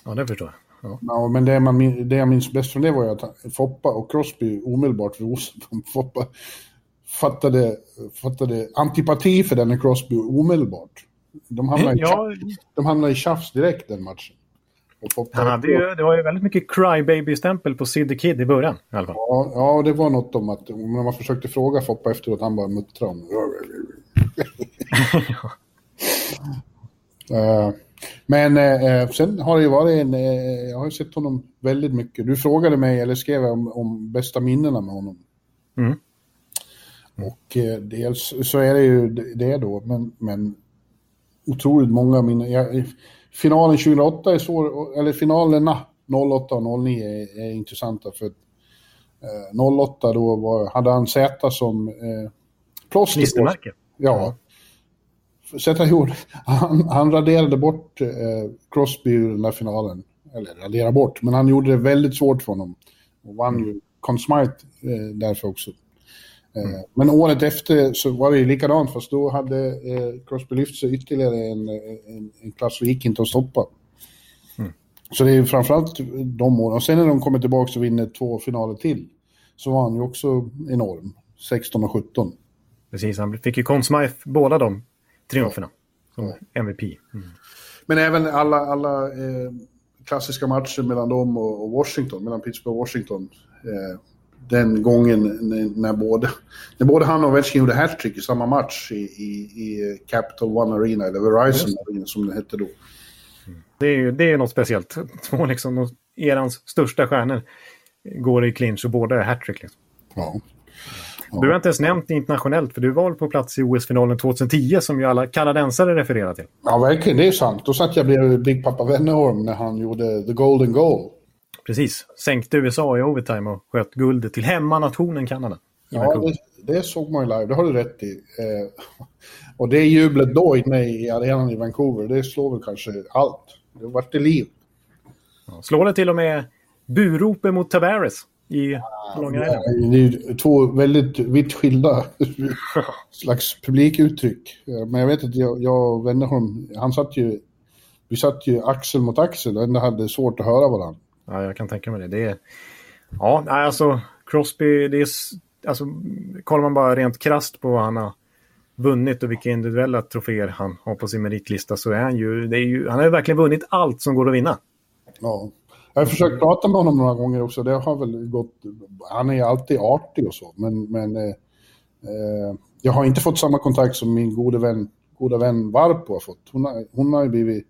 Ja, det förstår jag. Ja. Ja, men det, man, det jag minns bäst från det var ju att Foppa och Crosby omedelbart, för Foppa fattade, fattade antipati för denne Crosby omedelbart. De hamnade, ja. i, de hamnade i tjafs direkt den matchen. Han hade ju, det var ju väldigt mycket crybaby-stämpel på Sid the Kid i början. I alla fall. Ja, ja, det var något om att när man försökte fråga Foppa efteråt, han bara muttrade om... uh, men uh, sen har det ju varit en... Uh, jag har ju sett honom väldigt mycket. Du frågade mig, eller skrev om, om bästa minnena med honom. Mm. Och eh, dels så är det ju det då, men, men otroligt många mina... Jag, finalen 2008 är svår, eller finalerna 08 och 09 är, är intressanta för eh, 08 då var, hade han Z som eh, plåster. Ja. Sätt han gjorde, han, han raderade bort eh, Crosby ur den där finalen. Eller raderade bort, men han gjorde det väldigt svårt för honom. Och vann ju Conn Smythe eh, därför också. Eh, Men året efter så var det ju likadant, fast då hade eh, Crosby lyft sig ytterligare en, en, en klass och gick inte att stoppa. Så det är ju framförallt de åren. Och sen när de kommer tillbaka och vinner två finaler till så var han ju också enorm. 16 och 17. Precis, han fick ju Conn Smythe båda de triumferna som MVP. Mm. Men även alla, alla eh, klassiska matcher mellan dem och, och Washington, mellan Pittsburgh och Washington. Eh, den gången när, när, både, när både han och Ovechkin gjorde hattrick i samma match i, i, i Capital One Arena, eller Verizon Arena som det hette då. Det är det är något speciellt. Två liksom, erans största stjärnor går i clinch och båda är hattrick. Liksom. Ja. Du har inte ens nämnt det internationellt, för du var på plats i OS-finalen 2010 som ju alla kanadensare refererar till. ja, verkligen. Det är sant. Då satt jag bredvid Big Papa Wennerholm när han gjorde The Golden Goal. Precis. Sänkte USA i overtime och sköt guldet till hemmanationen Kanada. Ja, det, det såg man ju live. Det har du rätt i. Eh, och det jublet då inne i arenan i Vancouver, det slår väl kanske allt. Det vart det liv. Ja, Slår det till och med buropen mot Tavares i Long Island. Det är ju två väldigt vitt skilda slags publikuttryck. Men jag vet att jag, jag och Wennerholm, han satt ju, vi satt ju axel mot axel och ändå hade svårt att höra varandra. Ja, jag kan tänka mig det. det är... Ja, alltså Crosby, det är... Alltså, kollar man bara rent krasst på vad han har vunnit och vilka individuella troféer han har på sin meritlista så är han ju... Det är ju han har ju verkligen vunnit allt som går att vinna. Ja. Jag har försökt prata med honom några gånger också. Det har väl gått... Han är alltid artig och så, men, men eh, eh, jag har inte fått samma kontakt som min gode vän, goda vän Varpo har fått. Hon har, hon har ju blivit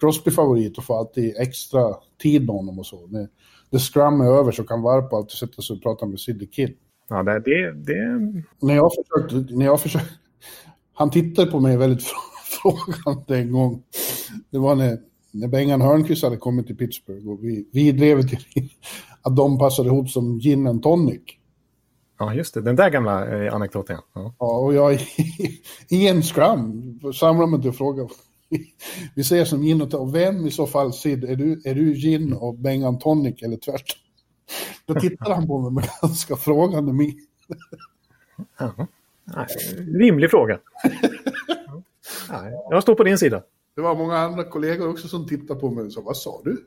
Crosby-favorit och får alltid extra tid med honom och så. När the scrum är över så kan Varpo alltid sätta sig och prata med Sidney Kidd. Ja, det, det, det, När jag försökte... När jag försökte han tittade på mig väldigt frågande en gång. Det var när, när Bengan Hörnqvist hade kommit till Pittsburgh och vi, vi drev till att de passade ihop som gin and tonic. ja, just det. Den där gamla eh, anekdoten. Ja. Ja, och jag i, en scrum samlade mig till och frågade. Vi säger som gin och tonic. Vem i så fall, Sid, är du, är du gin och Bengan tonic eller tvärtom? Då tittade han på mig med ganska frågande min. Ja. Nej, rimlig fråga. Ja. Nej, jag står på din sida. Det var många andra kollegor också som tittade på mig och sa, vad sa du?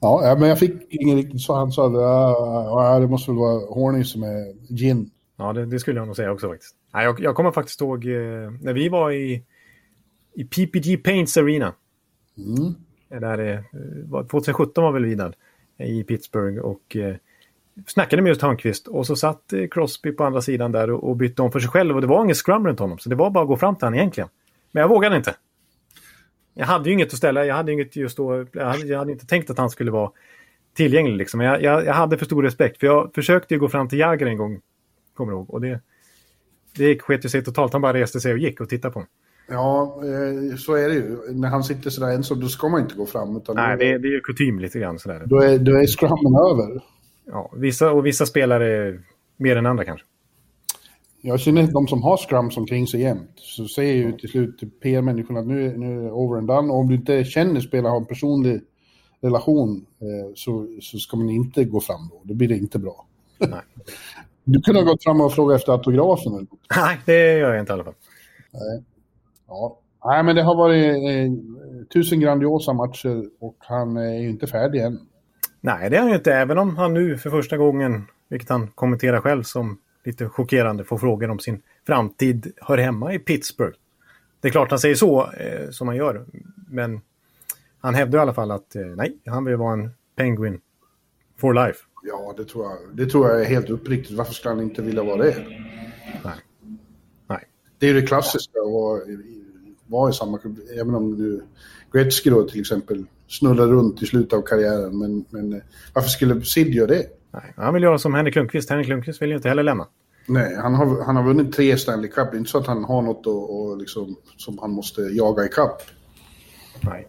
ja, ja, men jag fick ingen riktigt så. Han sa, ja, det måste väl vara Horny som är gin. Ja, det, det skulle jag nog säga också faktiskt. Nej, jag, jag kommer faktiskt ihåg eh, när vi var i, i PPG Paints Arena. Mm. Där, eh, var- 2017 var väl vi där i Pittsburgh och eh, snackade med just Hörnqvist. Och så satt eh, Crosby på andra sidan där och, och bytte om för sig själv. Och det var ingen scrum runt honom, så det var bara att gå fram till honom egentligen. Men jag vågade inte. Jag hade ju inget att ställa. Jag hade, inget just då, jag hade, jag hade inte tänkt att han skulle vara tillgänglig. Liksom. Men jag, jag, jag hade för stor respekt. För jag försökte ju gå fram till Jagger en gång, kommer jag ihåg. Och det, det sket ju sig totalt. Han bara reste sig och gick och tittade på mig. Ja, eh, så är det ju. När han sitter sådär ensam, då ska man inte gå fram. Utan Nej, det, det är ju kutym lite grann sådär. då, är, då är scrummen över. Ja, vissa, och vissa spelare mer än andra kanske. Jag känner de som har scrums omkring sig jämt. Så säger ju till slut till PR-människorna att nu, nu är det over and done. Och om du inte känner spelaren, har en personlig relation, eh, så, så ska man inte gå fram då. Då blir det inte bra. Nej. Du kunde ha gått fram och frågat efter autografen. Eller något. Nej, det gör jag inte i alla fall. Ja. Nej, men det har varit eh, tusen grandiosa matcher och han är ju inte färdig än. Nej, det är han ju inte. Även om han nu för första gången, vilket han kommenterar själv som lite chockerande, får frågor om sin framtid hör hemma i Pittsburgh. Det är klart han säger så, eh, som han gör. Men han hävdar i alla fall att eh, nej, han vill vara en Penguin for life. Ja, det tror jag. Det tror jag är helt uppriktigt. Varför ska han inte vilja vara det? Nej. Nej. Det är ju det klassiska att vara, vara i samma klubb. Även om nu Gretzky då till exempel snurrar runt i slutet av karriären. Men, men eh, varför skulle Sid göra det? nej. Han vill göra som Henrik Lundqvist. Henrik Lundqvist vill ju inte heller lämna. Nej, han har, han har vunnit tre Stanley Cup. Det är inte så att han har något att, och liksom, som han måste jaga i kapp. Nej.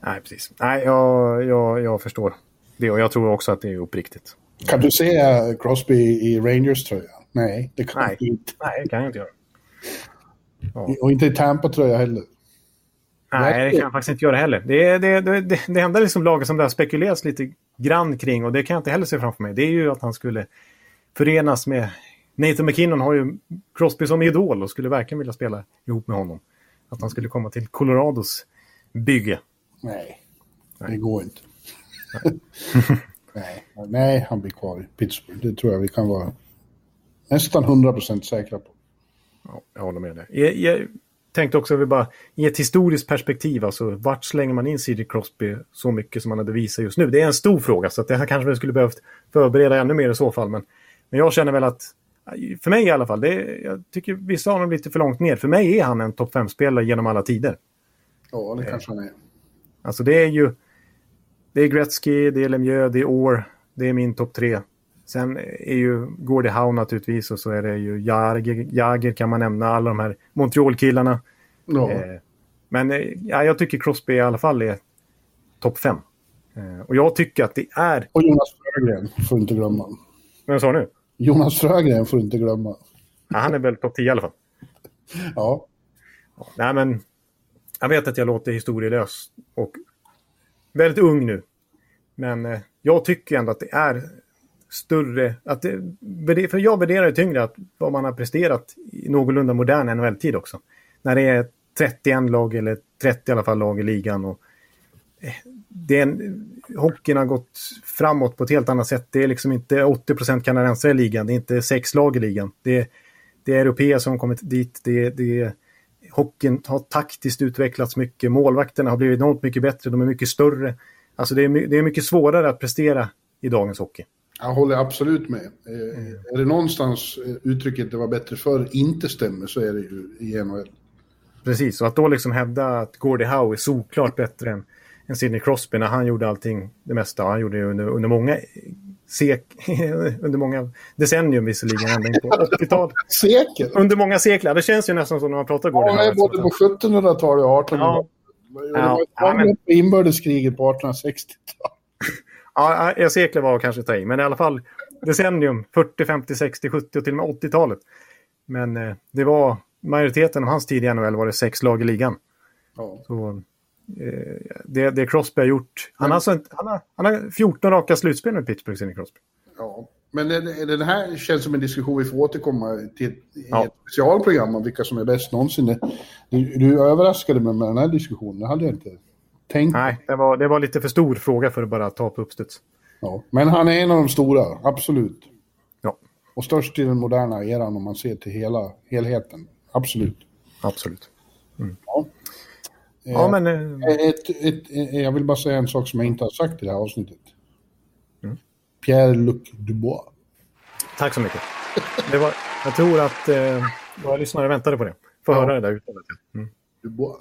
Nej, precis. Nej, jag, jag, jag förstår det. Och jag tror också att det är uppriktigt. Kan du se eh, Crosby i Rangers tröja? Nej, det kan Nej. han inte. Nej, det kan jag inte göra. Och inte i Tampa-tröja heller. Nej, det kan jag faktiskt inte göra heller. Det, det, det, det, enda liksom laget som det har spekulerats lite grann kring, och det kan jag inte heller se framför mig, det är ju att han skulle förenas med... Nathan McKinnon har ju Crosby som idol och skulle verkligen vilja spela ihop med honom. Att han skulle komma till Colorados bygge. Nej, det går inte. Nej. Nej, han blir kvar i Pittsburgh. Det tror jag vi kan vara nästan 100% säkra på. Ja, jag håller med dig. Jag, jag tänkte också att vi bara i ett historiskt perspektiv, alltså vart slänger man in C.D. Crosby så mycket som han hade visat just nu? Det är en stor fråga, så att det här kanske vi skulle behövt förbereda ännu mer i så fall. Men, men jag känner väl att, för mig i alla fall, det jag tycker vissa har honom lite för långt ner. För mig är han en topp 5-spelare genom alla tider. Ja, det kanske han är. Alltså det är ju, det är Gretzky, det är Lemieux, det är Orr, det är min topp tre. Sen är ju Gordie Howe naturligtvis och så är det ju Jager, Jager kan man nämna, alla de här Montreal-killarna. Ja. Eh, Men eh, ja, jag tycker Crosby i alla fall är topp fem. Eh, Och jag tycker att det är... Och Jonas Frögren får inte glömma. Vem sa nu? Jonas Frögren får inte glömma. Ja, han är väl topp 10 i alla fall. Ja, Nej, men jag vet att jag låter historielös och väldigt ung nu. Men jag tycker ändå att det är större... Att det, för jag värderar det tyngre att vad man har presterat i någorlunda modern NHL-tid också. När det är 31 lag, eller 30 i alla fall lag i ligan. Och eh, det är en, hockeyn har gått framåt på ett helt annat sätt. Det är liksom inte 80 kanadensare i ligan, det är inte sex lag i ligan. Det är, det är europeer som har kommit dit. Det, det, hockeyn har taktiskt utvecklats mycket. Målvakterna har blivit enormt mycket bättre. De är mycket större. Alltså det är, det är mycket svårare att prestera i dagens hockey jag håller absolut med. Eh, Är det någonstans eh, uttrycket det var bättre förr inte stämmer så är det ju i NHL. Precis, och att då liksom hävda att Gordie Howe är såklart bättre än, än Sidney Crosby när han gjorde allting, det mesta. Han gjorde det under, under många sek, under många decennium visserligen, ända in på 80-talet. Säker! Under många sekler. Det känns ju nästan som när man pratar Gordie Ja, Howe. men både på 1700-talet och 1800-talet. Ja. Det Ja, var ja, men- inbördeskriget på 1860-talet. Ja, ja, sekler var kanske att ta i, men i alla fall decennium, 40, 50, 60, 70 och till och med 80-talet. Men eh, det var majoriteten av hans tid i NHL var det sex lag i ligan. Ja. Så, eh, det, det Crosby har gjort, han har, alltså han, har, han har 14 raka slutspel med Pittsburgh, Sidney Crosby. Ja. Men den, här känns som en diskussion vi får återkomma till i Ja. ett specialprogram om vilka som är bäst någonsin. Du, du överraskade mig med den här diskussionen. Det hade jag inte tänkt. Nej, det var, det var lite för stor fråga för att bara ta på uppstuds. Ja. Men han är en av de stora, absolut. Ja, Och störst i den moderna eran om man ser till hela helheten. Absolut. absolut. Ja. Ja, men... Eh, Ett, ett, ett, jag vill bara säga en sak som jag inte har sagt i det här avsnittet. Mm. Pierre-Luc Dubois. tack så mycket. Det var, jag tror att eh, våra lyssnare väntade på det. Få Ja. höra det där uttalet. Mm.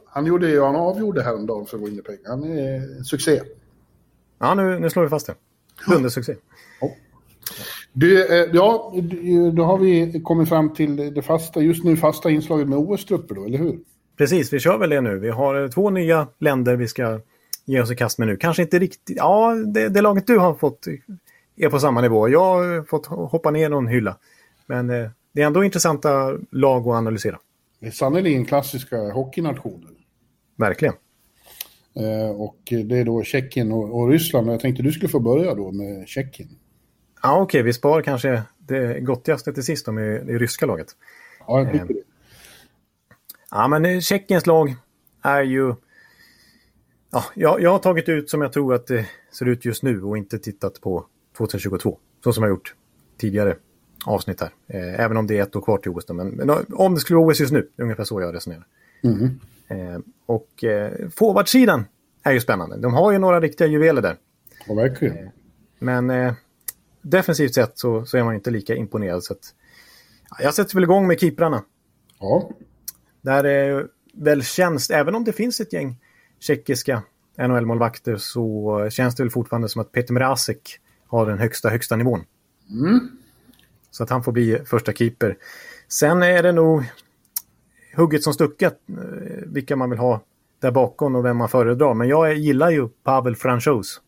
Han, gjorde, ju- han avgjorde häromdagen för Winnipeg. Han är en succé. Ja, nu, nu slår vi fast det. Dundersuccé. Du, eh, ja, då har vi kommit fram till det fasta, just nu fasta inslaget med OS-trupper då, eller hur? Precis, vi kör väl det nu. Vi har eh, två nya länder vi ska ge oss i kast med nu. Kanske inte riktigt... Ja, det, det laget du har fått är på samma nivå. Jag har fått hoppa ner någon hylla. Men eh, det är ändå intressanta lag att analysera. Det är sannerligen klassiska hockeynationer. Verkligen. Eh, och det är då Tjeckien och, Ryssland. Jag tänkte du skulle få börja då med Tjeckien. Ja, okej, vi spar kanske det gottigaste till sist då med det ryska laget. Ja, jag tycker det. Ja, men eh, Tjeckiens lag är ju... Ja, jag, jag har tagit ut som jag tror att det ser ut just nu och inte tittat på 2022. Så som jag gjort tidigare avsnitt här. Eh, även om det är ett år kvar till OS. Då, Men, men om det skulle vara OS just nu, ungefär så jag resonerar. Eh, och eh, forwardsidan är ju spännande. De har ju några riktiga juveler där. Ja, verkligen. Men defensivt sett så, så är man inte lika imponerad. Så att, ja, jag sätter väl igång med keeprarna. Ja, Där är väl känns, även om det finns ett gäng tjeckiska NHL-målvakter så känns det väl fortfarande som att Peter Mrazek har den högsta, högsta nivån. Så att han får bli första keeper. Sen är det nog hugget som stucket eh, vilka man vill ha där bakom och vem man föredrar. Men jag gillar ju Pavel Franchos.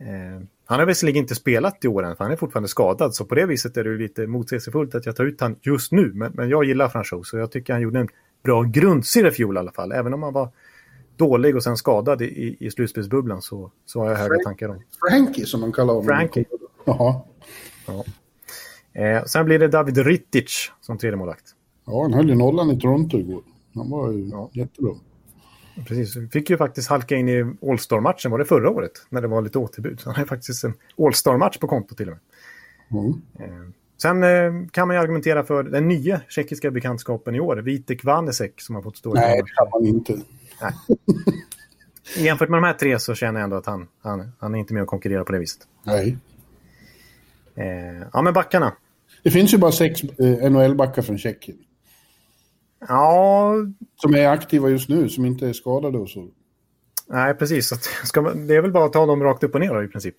Eh, han har visserligen inte spelat i år än, för han är fortfarande skadad. Så på det viset är det lite motsägelsefullt att jag tar ut han just nu. Men, men jag gillar Franchot, så jag tycker han gjorde en bra grundserie i fjol i alla fall. Även om han var dålig och sen skadad i, i slutspelsbubblan så, så har jag höga tankar om. Frankie som man kallar honom. Frankie. Jaha. Ja. Eh, sen blir det David Rittic som tredje målvakt. Ja, han höll ju nollan i Toronto igår. Han var ju Ja. jättebra. Precis, vi fick ju faktiskt halka in i All-Star-matchen, var det förra året? När det var lite återbud. Så han har faktiskt en All-Star-match på konto till och med. Mm. Eh, Sen eh, kan man ju argumentera för den nya tjeckiska bekantskapen i år, Vitek Vanesek, som har fått stå i Nej, det kan man inte. Jämfört med de här tre så känner jag ändå att han, han, han är inte med och konkurrerar på det viset. Nej. Eh, ja, men backarna. Det finns ju bara sex eh, NHL-backar från Tjeckien. Ja, Som är aktiva just nu, som inte är skadade och så. nej precis. Så ska man, det är väl bara att ta dem rakt upp och ner då, i princip.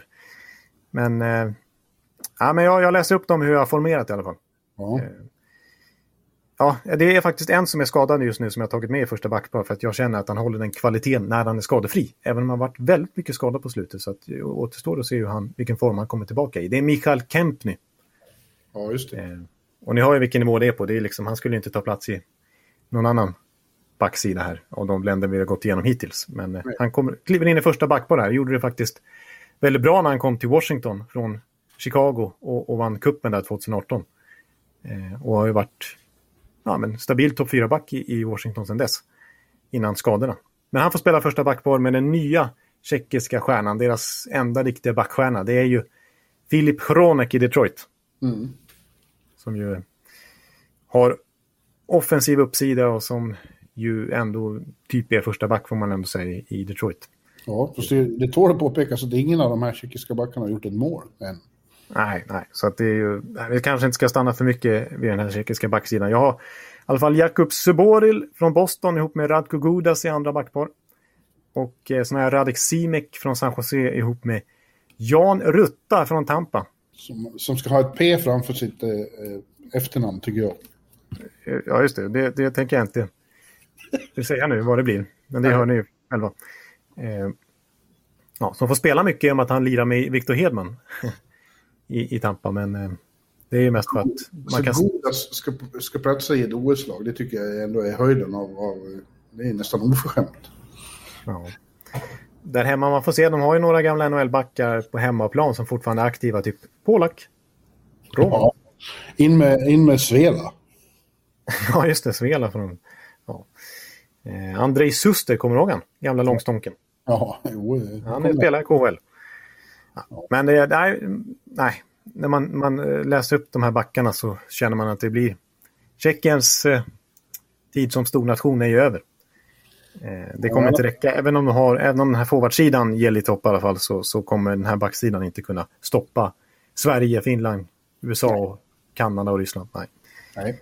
Men, eh, ja, men jag, jag läser upp dem hur jag har formerat i alla fall. Ja. Ja, det är faktiskt en som är skadad just nu som jag har tagit med i första backpar för att jag känner att han håller den kvaliteten när han är skadefri. Även om han varit väldigt mycket skadad på slutet så att det återstår att se hur han, vilken form han kommer tillbaka i. Det är Mikael Kempny. ja, just det. Eh, och ni har ju vilken nivå det är på. Det är liksom, han skulle inte ta plats i någon annan backsida här av de länder vi har gått igenom hittills. Men eh, han kommer, kliver in i första backpar här. Gjorde det faktiskt väldigt bra när han kom till Washington från Chicago och, och vann kuppen där 2018. Eh, och har ju varit ja, men stabil topp 4-back i, i Washington sedan dess. Innan skadorna. Men han får spela första backpar med den nya tjeckiska stjärnan, deras enda riktiga backstjärna. Det är ju Filip Hronek i Detroit. Mm. Som ju har offensiv uppsida och som ju ändå typ är första back får man ändå säga i Detroit. Ja, fast det, det tål att påpekas att ingen av de här tjeckiska backarna har gjort ett mål än. Nej, nej, så att det är ju, nej, vi kanske inte ska stanna för mycket vid den här tjeckiska backsidan. Jag har i alla fall Jakub Suboril från Boston ihop med Radko Gudas i andra backpar. Och eh, sån här Radek Simek från San Jose ihop med Jan Rutta från Tampa. Som, som ska ha ett P framför sitt eh, efternamn, tycker jag. Eh, Ja, just det. Det, det tänker jag inte det säga nu vad det blir. Men det hör ni ju själva. Eh, ja, som får spela mycket i och med att han lirar med Victor Hedman i, i Tampa. Men eh, det är ju mest för att man Så kan... Godas ska, ska platsa i ett OS-lag, det tycker jag ändå är höjden av... av det är nästan oförskämt. Ja. Där hemma, man får se, de har ju några gamla NHL-backar på hemmaplan som fortfarande är aktiva. Typ Polak. Roman. Ja. In med, in med Svela. Ja, just det. Svela från... Ja. Eh, Andrei Suster, kommer du ihåg han? Gamla långstånken. Ja, jo. Han spelar i KHL. Ja. Men det, nej, nej, när man, man eh, läser upp de här backarna så känner man att det blir... Tjeckiens eh, tid som stornation är ju över. Eh, det kommer Ja. inte räcka. Även om, de har, även om den här forwardsidan ger lite hopp i alla fall så, så kommer den här backsidan inte kunna stoppa Sverige, Finland, USA, och Kanada och Ryssland. Nej. Nej.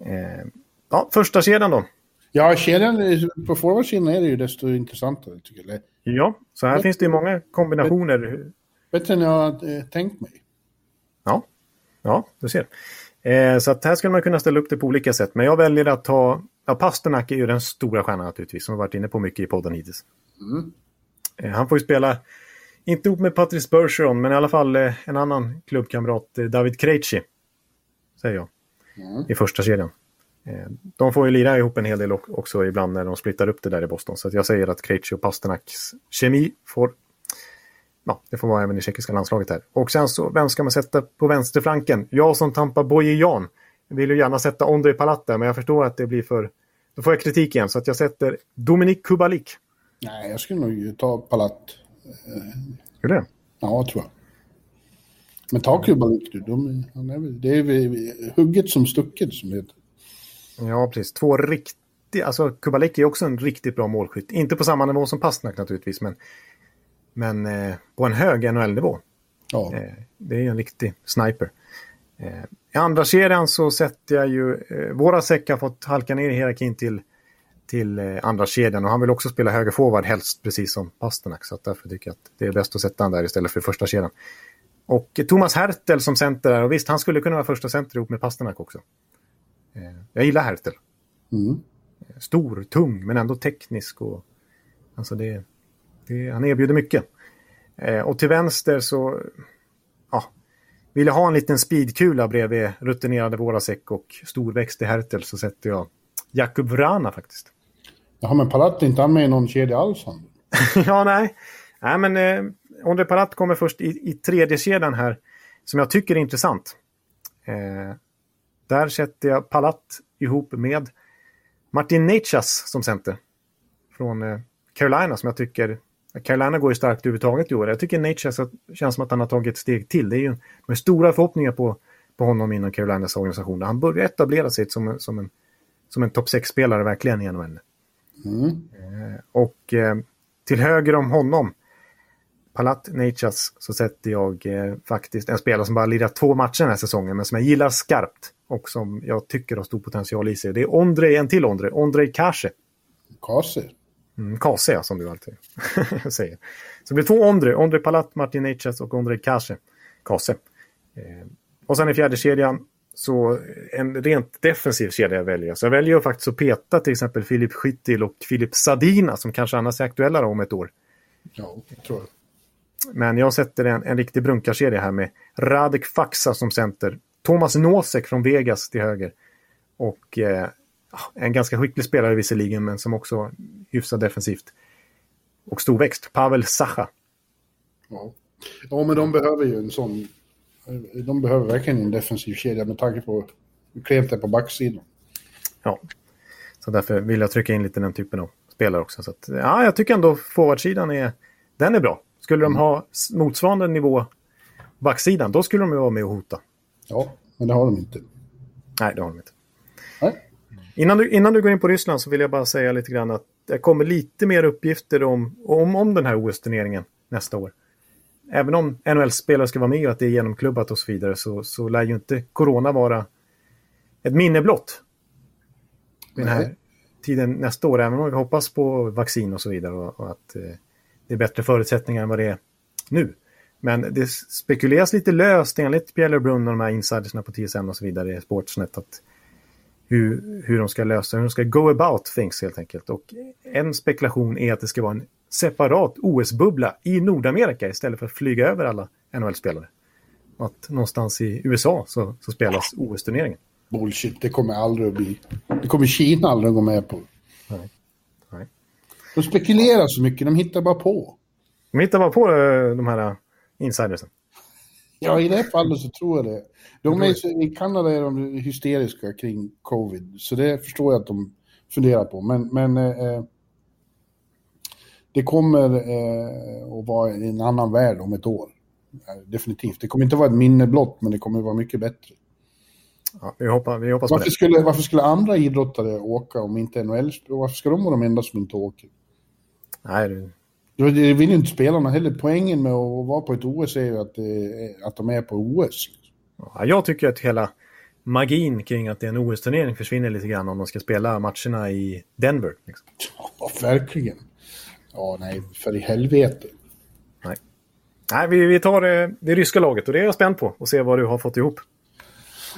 Eh, ja, första kedjan då. Ja, kedjan på forwardsidan är det ju desto intressantare, tycker jag. Ja, så här Men- finns det ju många kombinationer. Bättre än jag hade eh, tänkt mig. Ja, ja du ser. Eh, så att här skulle man kunna ställa upp det på olika sätt. Men jag väljer att ta... Ja, Pasternak är ju den stora stjärnan naturligtvis, som har varit inne på mycket i podden hittills. Mm. Eh, han får ju spela, inte ihop med Patrice Bergeron, men i alla fall eh, en annan klubbkamrat, David Krejci. Säger jag. Mm. I första kedjan. De får ju lira ihop en hel del också ibland när de splittar upp det där i Boston. Så jag säger att Krejci och Pasternaks kemi får... Ja, det får vara även i tjeckiska landslaget här. Och sen så, vem ska man sätta på vänsterflanken? Jag som Tampa Boye-Jan vill ju gärna sätta Ondrej Palat där, men jag förstår att det blir för... Då får jag kritik igen, så att jag sätter Dominik Kubalik. Nej, jag skulle nog ta Palat. Hur är det? Ja, tror jag. Men ta Kubalik du. De, han är, väl- det är väl hugget som stucket som heter. Ja, precis. Två riktiga... Alltså, Kubalik är också en riktigt bra målskytt. Inte på samma nivå som Pastnak naturligtvis, men, men eh, på en hög NHL-nivå. Ja. Eh, det är en riktig sniper. Eh, I andra serien så sätter jag ju... Eh, våra säck har fått halka ner i hierarkin till, till eh, andra kedjan och han vill också spela höger forward helst precis som Pasternak. Så därför tycker jag att det är bäst att sätta han där istället för första kedjan. Och Thomas Hertel som center där, och visst han skulle kunna vara första center ihop med Pasternak också. Eh, jag gillar Hertel. Mm. Stor, tung men ändå teknisk och... Alltså det, det, han erbjuder mycket. Eh, och till vänster så ja, vill jag ha en liten speedkula bredvid rutinerade Vorasek och storväxt i Hertel så sätter jag Jakub Vrana faktiskt. Jaha, men Palat är inte han med i någon kedja alls? Ja, nej. Nej, men eh, Ondrej Palat kommer först i, i tredje kedjan här som jag tycker är intressant. Eh, där sätter jag Palat ihop med Martin Nechas som center. Från eh, Carolina som jag tycker... Carolina går ju starkt överhuvudtaget i år. Jag tycker Nechas känns som att han har tagit ett steg till. Det är ju med stora förhoppningar på, på honom inom Carolinas organisation. Han börjar etablera sig som, som en, som en topp 6-spelare verkligen genom henne. Mm. Eh, och eh, till höger om honom Palat Natures så sätter jag eh, faktiskt en spelare som bara lirat två matcher den här säsongen men som jag gillar skarpt och som jag tycker har stor potential i sig. Det är Ondrej, en till Ondrej, Ondrej Kase. Kase? Mm, Kase, som du alltid säger. Så det blir två Ondrej, Ondrej Palat, Martin Natures och Ondrej Kase. Kase. Eh, och sen i fjärde kedjan så en rent defensiv kedja jag väljer. Så jag väljer faktiskt att peta till exempel Filip Skyttil och Filip Sadina som kanske annars är aktuella om ett år. Ja, jag tror jag. Men jag sätter en, en riktig brunkarkedja här med Radek Faxa som center. Thomas Nosek från Vegas till höger. Och eh, en ganska skicklig spelare visserligen, men som också hyfsat defensivt. Och storväxt, Pavel Sacha. Ja. ja, men de behöver ju en sån... De behöver verkligen en defensiv kedja med tanke på hur klent det är på backsidan. Ja, så därför vill jag trycka in lite den typen av spelare också. Så att, ja, jag tycker ändå forwardsidan är, den är bra. Skulle de ha motsvarande nivå backsidan, då skulle de ju vara med och hota. Ja, men det har de inte. Nej, det har de inte. Nej. Innan, du, innan du går in på Ryssland så vill jag bara säga lite grann att det kommer lite mer uppgifter om, om, om den här OS-turneringen nästa år. Även om NHL-spelare ska vara med och att det är genomklubbat och så vidare så, så lär ju inte corona vara ett minne blott. Den här tiden nästa år, även om vi hoppas på vaccin och så vidare och, och att eh, det är bättre förutsättningar än vad det är nu. Men det spekuleras lite löst enligt Pierre LeBrun och de här insidersna på TSN och så vidare i Sportsnet att hur, hur de ska lösa, hur de ska go about things helt enkelt. Och en spekulation är att det ska vara en separat OS-bubbla i Nordamerika istället för att flyga över alla NHL-spelare. Att någonstans i USA så, så spelas OS-turneringen. Bullshit, det kommer aldrig att bli. Det kommer Kina aldrig att gå med på. Nej. Nej. De spekulerar så mycket, de hittar bara på. De hittar bara på eh, de här eh, insidersen. Ja, i det här fallet så tror jag det. De är, I Kanada är de hysteriska kring covid, så det förstår jag att de funderar på. Men, men eh, det kommer eh, att vara en annan värld om ett år. Definitivt. Det kommer inte vara ett minne blott, men det kommer att vara mycket bättre. Ja, vi hoppas, vi hoppas varför. Skulle, varför skulle andra idrottare åka om inte NHL? Varför ska de vara de enda som inte åker? Nej, det... Det vill ju inte spelarna heller. Poängen med att vara på ett OS är ju att, att de är på OS. Ja, jag tycker att hela magin kring att det är en OS-turnering försvinner lite grann om de ska spela matcherna i Denver. Liksom. Ja, verkligen. Ja, nej, för i helvete. Nej, nej vi, vi tar det, det ryska laget och det är jag spänd på och se vad du har fått ihop.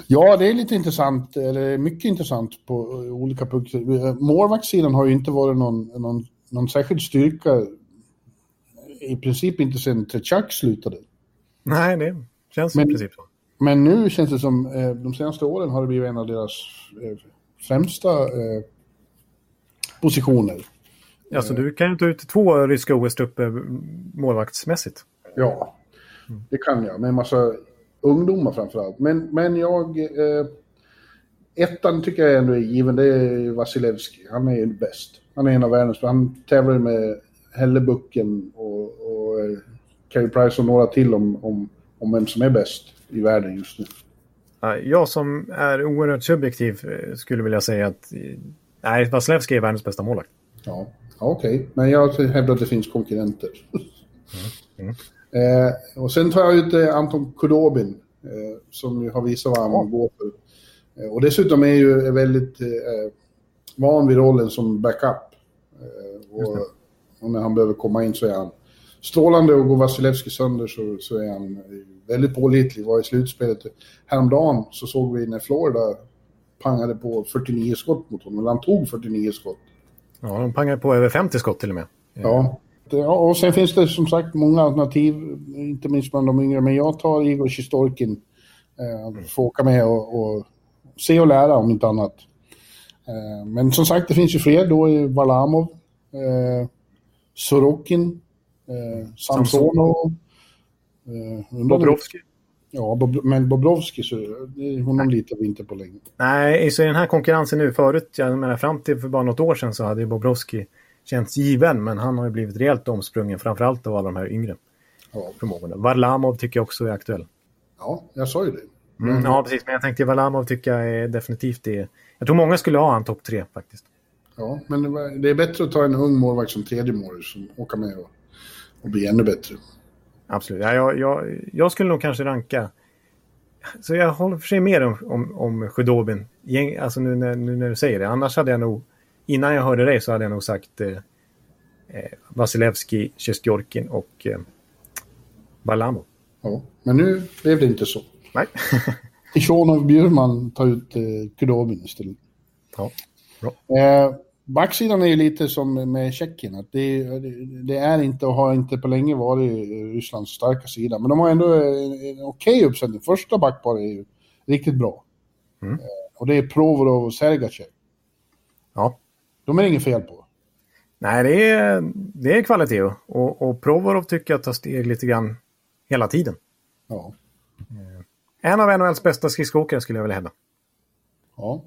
Ja, det är lite intressant, eller mycket intressant på olika punkter. Målvaktssidan har ju inte varit någon, någon, någon särskild styrka i princip inte sen Tretjak slutade. Nej, det känns men, i princip så. Men nu känns det som, eh, de senaste åren har det blivit en av deras eh, främsta eh, positioner. Ja, så du kan ju ta ut två ryska OS-trupper målvaktsmässigt. Ja, det kan jag. Med en massa ungdomar framförallt. Men, men jag... Eh, ettan tycker jag ändå är given. Det är Vasilevski. Han är ju bäst. Han är en av världens... Han tävlar med Hellebucken och, och eh, Carey Price och några till om, om, om vem som är bäst i världen just nu. Jag som är oerhört subjektiv eh, skulle vilja säga att nej, Vasilevski är världens bästa målvakt. Ja, okej. Okay. Men jag hävdar att det finns konkurrenter. Mm. Mm. Eh, och sen tar jag ut eh, Anton Kudobin eh, som ju har visat vad han ja. går för. Eh, och dessutom är ju väldigt eh, van vid rollen som backup. Och, och, när han behöver komma in så är han strålande och går Vasilevski sönder så, så är han väldigt pålitlig. Var i slutspelet häromdagen så såg vi när Florida pangade på 49 skott mot honom, eller han tog 49 skott. Ja, de pangade på över 50 skott till och med. Ja, ja, och sen finns det som sagt många alternativ, inte minst bland de yngre, men jag tar Igor Sjistorkin. Eh, får åka med och, och, se och lära om inte annat. Eh, men som sagt, det finns ju fler. Då är Valamov, eh, Sorokin, eh, Samsonov. Eh, Bobrovski. Ja, Bob, men Bobrovski, så, honom litar vi inte på längre. Nej, så i den här konkurrensen nu förut, jag menar fram till för bara något år sedan så hade Bobrovski känts given, men han har ju blivit rejält omsprungen, framförallt av alla de här yngre ja. förmågorna. Varlamov tycker jag också är aktuell. Ja, jag sa ju det. Mm, ja, precis. Men jag tänkte Varlamov tycker jag är definitivt det. Jag tror många skulle ha han topp tre faktiskt. Ja, men det är bättre att ta en ung målvakt som tredje mål som åker med och, och blir ännu bättre. Absolut. Ja, jag, jag, jag skulle nog kanske ranka... Så jag håller för sig mer om, om, om Sjödobin. Alltså nu när, nu när du säger det. Annars hade jag nog... Innan jag hörde dig så hade jag nog sagt eh, eh Vasilevski, Sjestjorkin och eh, Balamo. Ja, men nu blev det inte så. Nej. Tishonov Bjurman tar ut eh, Kudobin istället. Ja, bra. Eh, backsidan är ju lite som med Tjeckien. Att det, det, är inte och har inte på länge varit Rysslands starka sida. Men de har ändå en, en okej uppsättning. Första backpar är ju riktigt bra. Mm. Eh, och det är Provorov och Sergachev. Ja. De är inget fel på. Nej, det är, det är kvalitet. Och, och Provorov tycker jag tar steg lite grann hela tiden. Ja. Eh, en av NHLs bästa skridskoåkare skulle jag vilja hävda. Ja.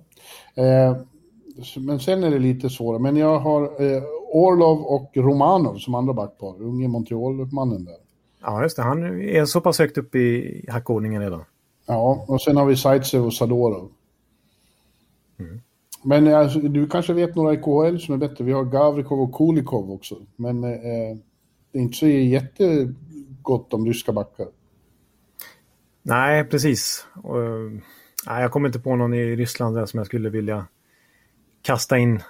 Eh, men sen är det lite svårare. Men jag har eh, Orlov och Romanov som andra backpar. Unge Montreal-mannen där. Ja, just det. Han är så pass högt upp i hackordningen redan. Ja, och sen har vi Zaitsev och Sadorov. Mm. Men alltså, du kanske vet några i KHL som är bättre. Vi har Gavrikov och Kulikov också. Men eh, det är inte så jättegott om ryska backar. Nej, precis. Och, nej, jag kommer inte på någon i Ryssland där som jag skulle vilja kasta in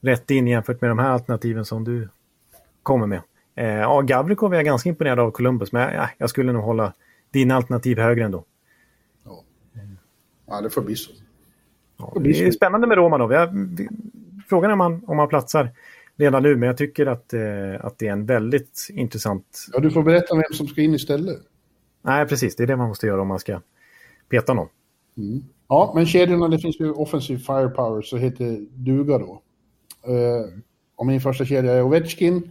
rätt in jämfört med de här alternativen som du kommer med. Eh, ja, Gavrikov är jag ganska imponerad av Columbus, men ja, jag skulle nog hålla dina alternativ högre ändå. Ja, ja det får bli så. Ja, det är spännande med Romanov. Jag, frågan är om han, om han platsar redan nu, men jag tycker att, eh, att det är en väldigt intressant... Ja, du får berätta vem som ska in istället. Nej, precis. Det är det man måste göra om man ska peta någon. Mm. Ja, men kedjorna, det finns ju offensiv firepower, så heter duga då. Uh, och min första kedja är Ovechkin,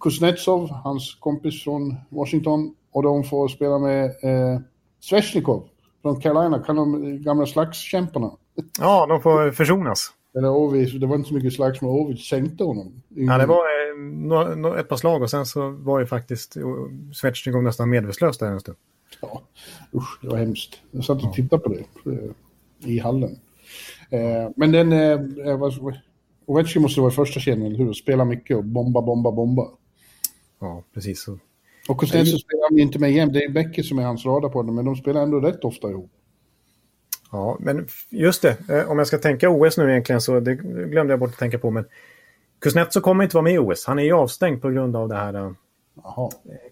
Kuznetsov, hans kompis från Washington, och de får spela med uh, Sveshnikov från Carolina, kan de gamla slagskämparna. Ja, de får försonas. Eller Ovi, det var inte så mycket slagsmål, Ovi sänkte honom. Ja, det var eh, ett par slag och sen så var ju faktiskt Sveshnikov nästan medvetslös där en stund. Ja, usch, det var hemskt. Jag satt och tittade på det eh, i hallen. Eh, men den... Eh, Ovechkin måste vara i första kedjan, eller hur? Spela mycket och bomba, bomba, bomba. Ja, precis. Så. Och Kuznetsov spelar han inte med jämt. Det är Becker som är hans radarpartner, men de spelar ändå rätt ofta ihop. Ja, men just det. Eh, om jag ska tänka OS nu egentligen så det glömde jag bort att tänka på. Men Kuznetsov kommer inte vara med i OS. Han är ju avstängd på grund av det här eh,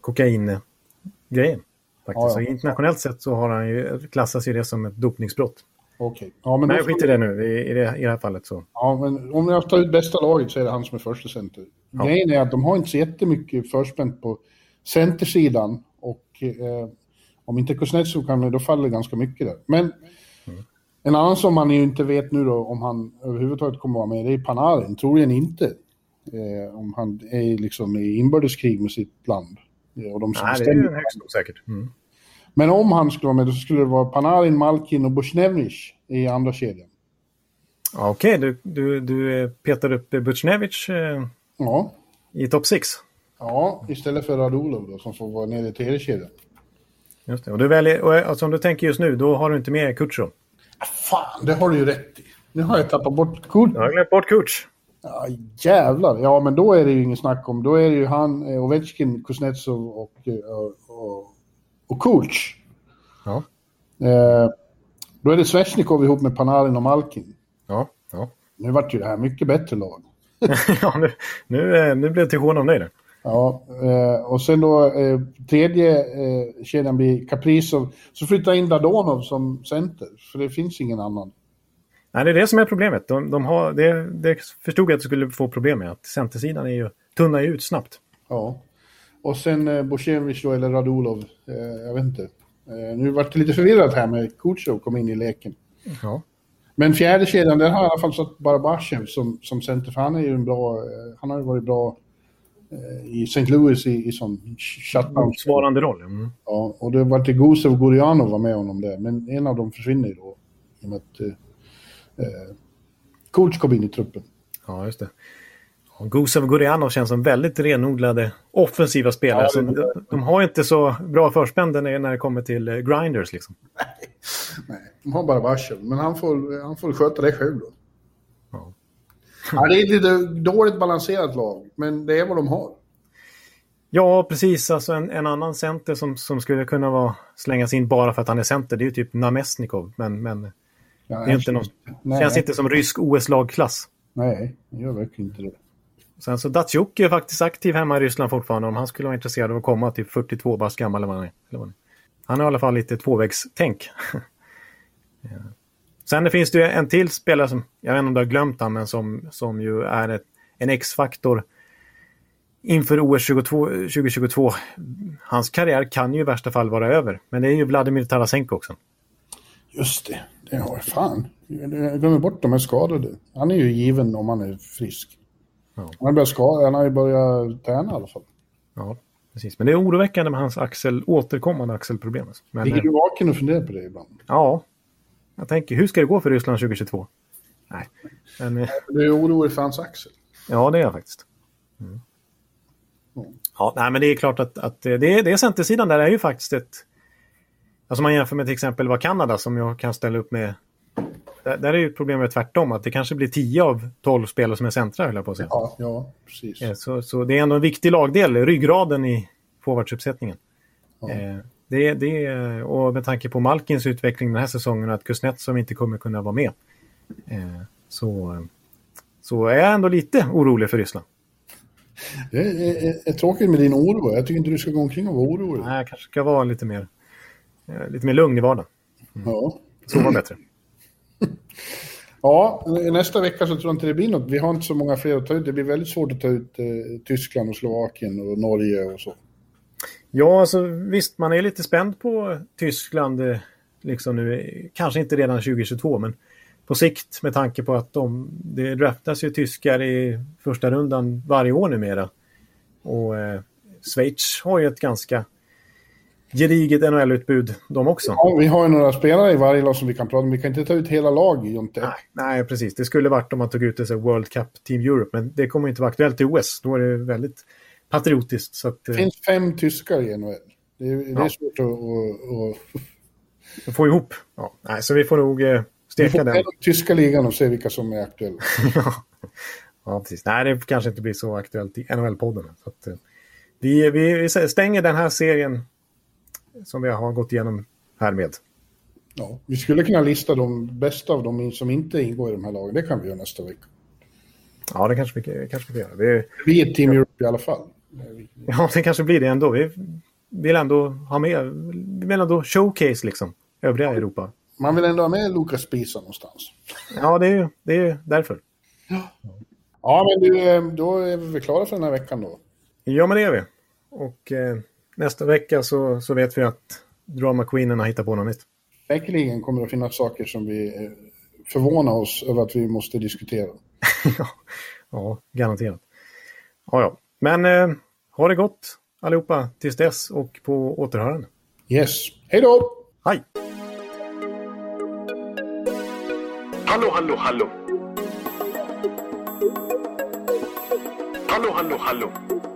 kokain-grejen. Faktiskt. Ja, ja. Internationellt sett så har han ju, klassas ju det som ett dopningsbrott. Okej. Ja, men Nej, skit i det nu i, i, det, i det här fallet. Så. Ja, men om jag tar ut bästa laget så är det han som är första center. Ja. Grejen är att de har inte så jättemycket förspänt på centersidan och eh, om inte Kuznetsov kan då faller det ganska mycket där. Men. En annan som man ju inte vet nu då om han överhuvudtaget kommer att vara med, det är Panarin. Troligen inte. Eh, om han är liksom i inbördeskrig med sitt land. Och de som Nej, det är högst osäkert. Mm. Men om han skulle vara med, då skulle det vara Panarin, Malkin och Bushnevich i andra kedjan. Okej, okay, du, du, du eh, petar upp Bushnevich eh, ja. i topp 6? Ja, istället för Radulov då, som får vara nere i tredje kedjan. Just det. Och, du väljer, och alltså, om du tänker just nu, då har du inte med Kutjov? Fan, det har du ju rätt i. Nu har jag tappat bort Kutjov. Jag har glömt bort Kutj. Ja, jävlar. Ja, men då är det ju ingen snack om. Då är det ju han, eh, Ovechkin, Kuznetsov och, och, och, och Kulch. Ja. Eh, då är det Svesjnikov ihop med Panarin och Malkin. Ja, ja. Nu vart ju det här mycket bättre lag. ja, nu, nu, eh, nu blev Tijuana nöjda. Ja, eh, och sen då eh, tredje eh, kedjan blir Kaprizov. Så flyttar in Dadonov som center, för det finns ingen annan. Nej, det är det som är problemet. De, de har, det, det förstod jag att du skulle få problem med. Att centersidan är ju tunnar ut snabbt. Ja. Och sen eh, Borsiewicz då, eller Radulov. Eh, jag vet inte. Eh, nu vart det lite förvirrat här med Kutjov kom in i leken. Ja. Men fjärde kedjan, där har i alla fall satt Barbashev som, som center, för han är ju en bra, han har ju varit bra i St. Louis i, i sån shutdown. Motsvarande roll. Mm. Ja, och det var till Gusev Gurianov var med honom där, men en av dem försvinner ju då. I och med att eh, eh, coach kom in i truppen. Ja, just det. Gusev och Gurianov känns som väldigt renodlade offensiva spelare. Ja, så det- de, har inte så bra förspänn när det kommer till eh, grinders. Liksom. Nej, de har bara varsel, men han får, han får sköta det själv då. Ja. Det är ett lite dåligt balanserat lag, men det är vad de har. Ja, precis. Alltså en, en annan center som, som skulle kunna vara, slängas in bara för att han är center, det är ju typ Namestnikov. Men, men Ja, det är inte någon, nej, känns inte som rysk OS-lagklass. Nej, det gör verkligen inte det. Sen så Datsjuk är faktiskt aktiv hemma i Ryssland fortfarande om han skulle vara intresserad av att komma typ 42 bast gammal. Eller vad han är. Han har i alla fall lite tvåvägstänk. Sen det finns det ju en till spelare som, jag vet inte om du har glömt han, men som, som ju är ett, en X-faktor inför OS 22, 2022. Hans karriär kan ju i värsta fall vara över, men det är ju Vladimir Tarasenko också. Just det, det har jag fan. Jag glömmer bort de här skadade. Han är ju given om han är frisk. Ja. Han har börjat skada, han har ju börjat träna i alla fall. Ja, precis. Men det är oroväckande med hans axel, återkommande axelproblem. Men, Ligger du vaken och funderar på det ibland? Ja, jag tänker, hur ska det gå för Ryssland 2022? Nej, men eh, Du är orolig för hans axel. ja, det är jag faktiskt. Mm. Ja, nej, men det är klart att, att det, det är centersidan där är ju faktiskt ett... Alltså man jämför med till exempel vad Kanada som jag kan ställa upp med. Där, där är ju problemet tvärtom, att det kanske blir 10 av 12 spelare som är centra, höll jag på att säga. Ja, ja precis. Eh, Så, så det är ändå en viktig lagdel, ryggraden i forwardsuppsättningen. Ja. Eh, det, det, och med tanke på Malkins utveckling den här säsongen och att Kuznetsov inte kommer kunna vara med. Eh, så, så är jag ändå lite orolig för Ryssland. Det är, är, är tråkigt med din oro. Jag tycker inte du ska gå omkring och vara orolig. Nej, jag kanske ska vara lite mer, eh, lite mer lugn i vardagen. Ja. Sova bättre. ja, nästa vecka så tror jag inte det blir något. Vi har inte så många fler att ta ut. Det blir väldigt svårt att ta ut eh, Tyskland och Slovakien och Norge och så. Ja, alltså visst, man är lite spänd på Tyskland. eh, Liksom nu, kanske inte redan 2022, men på sikt med tanke på att de, det draftas ju tyskar i första rundan varje år numera. Och eh, Schweiz har ju ett ganska gediget NHL-utbud de också. Ja, vi har ju några spelare i varje lag som vi kan prata om. Vi kan inte ta ut hela lag, Jonte. Nej, nej, precis. Det skulle varit om man tog ut det så World Cup Team Europe, men det kommer inte vara aktuellt i OS. Då är det väldigt patriotiskt. Så att, Det eh, finns fem tyskar i NHL. Det är, det är svårt att... att, få ihop. Ja, nej, så vi får nog eh, vi steka får den. med den tyska ligan och se vilka som är aktuella. ja. ja, precis. Nej, det kanske inte blir så aktuellt i NHL-podden. Så att, eh, vi, vi stänger den här serien som vi har gått igenom här med. Ja, vi skulle kunna lista de bästa av dem som inte ingår i de här lagen. Det kan vi göra nästa vecka. Ja, det kanske vi, kanske vi kan göra. Vi, Vi är Team Europe i alla fall. Ja, det kanske blir det ändå. Vi vill ändå ha med, vi vill ändå showcase liksom, övriga Europa. Man vill ändå ha med Lukas Spisa någonstans. Ja, det är ju det är därför. Ja, men du, eh, då är vi klara för den här veckan då. Ja, men det är vi. Och eh, nästa vecka så, så vet vi att Drama Queenen har hittat på något nytt. Säkerligen kommer det att finnas saker som vi eh, förvånar oss över att vi måste diskutera. ja, ja, garanterat. Ja, ja. Men eh, ha det gott allihopa tills dess och på återhörande. Yes. Hej då! Hej! Hallå, hallå, hallå. Hallå, hallå, hallå.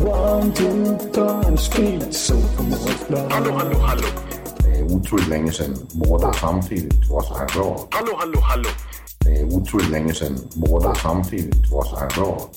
One, two, time, speed, så på målplan. Hallå, hallå, hallå. Det är otroligt länge sedan båda samtidigt var så här bra. Hallå, hallå, hallå. Det är otroligt länge sedan båda samtidigt var så här bra.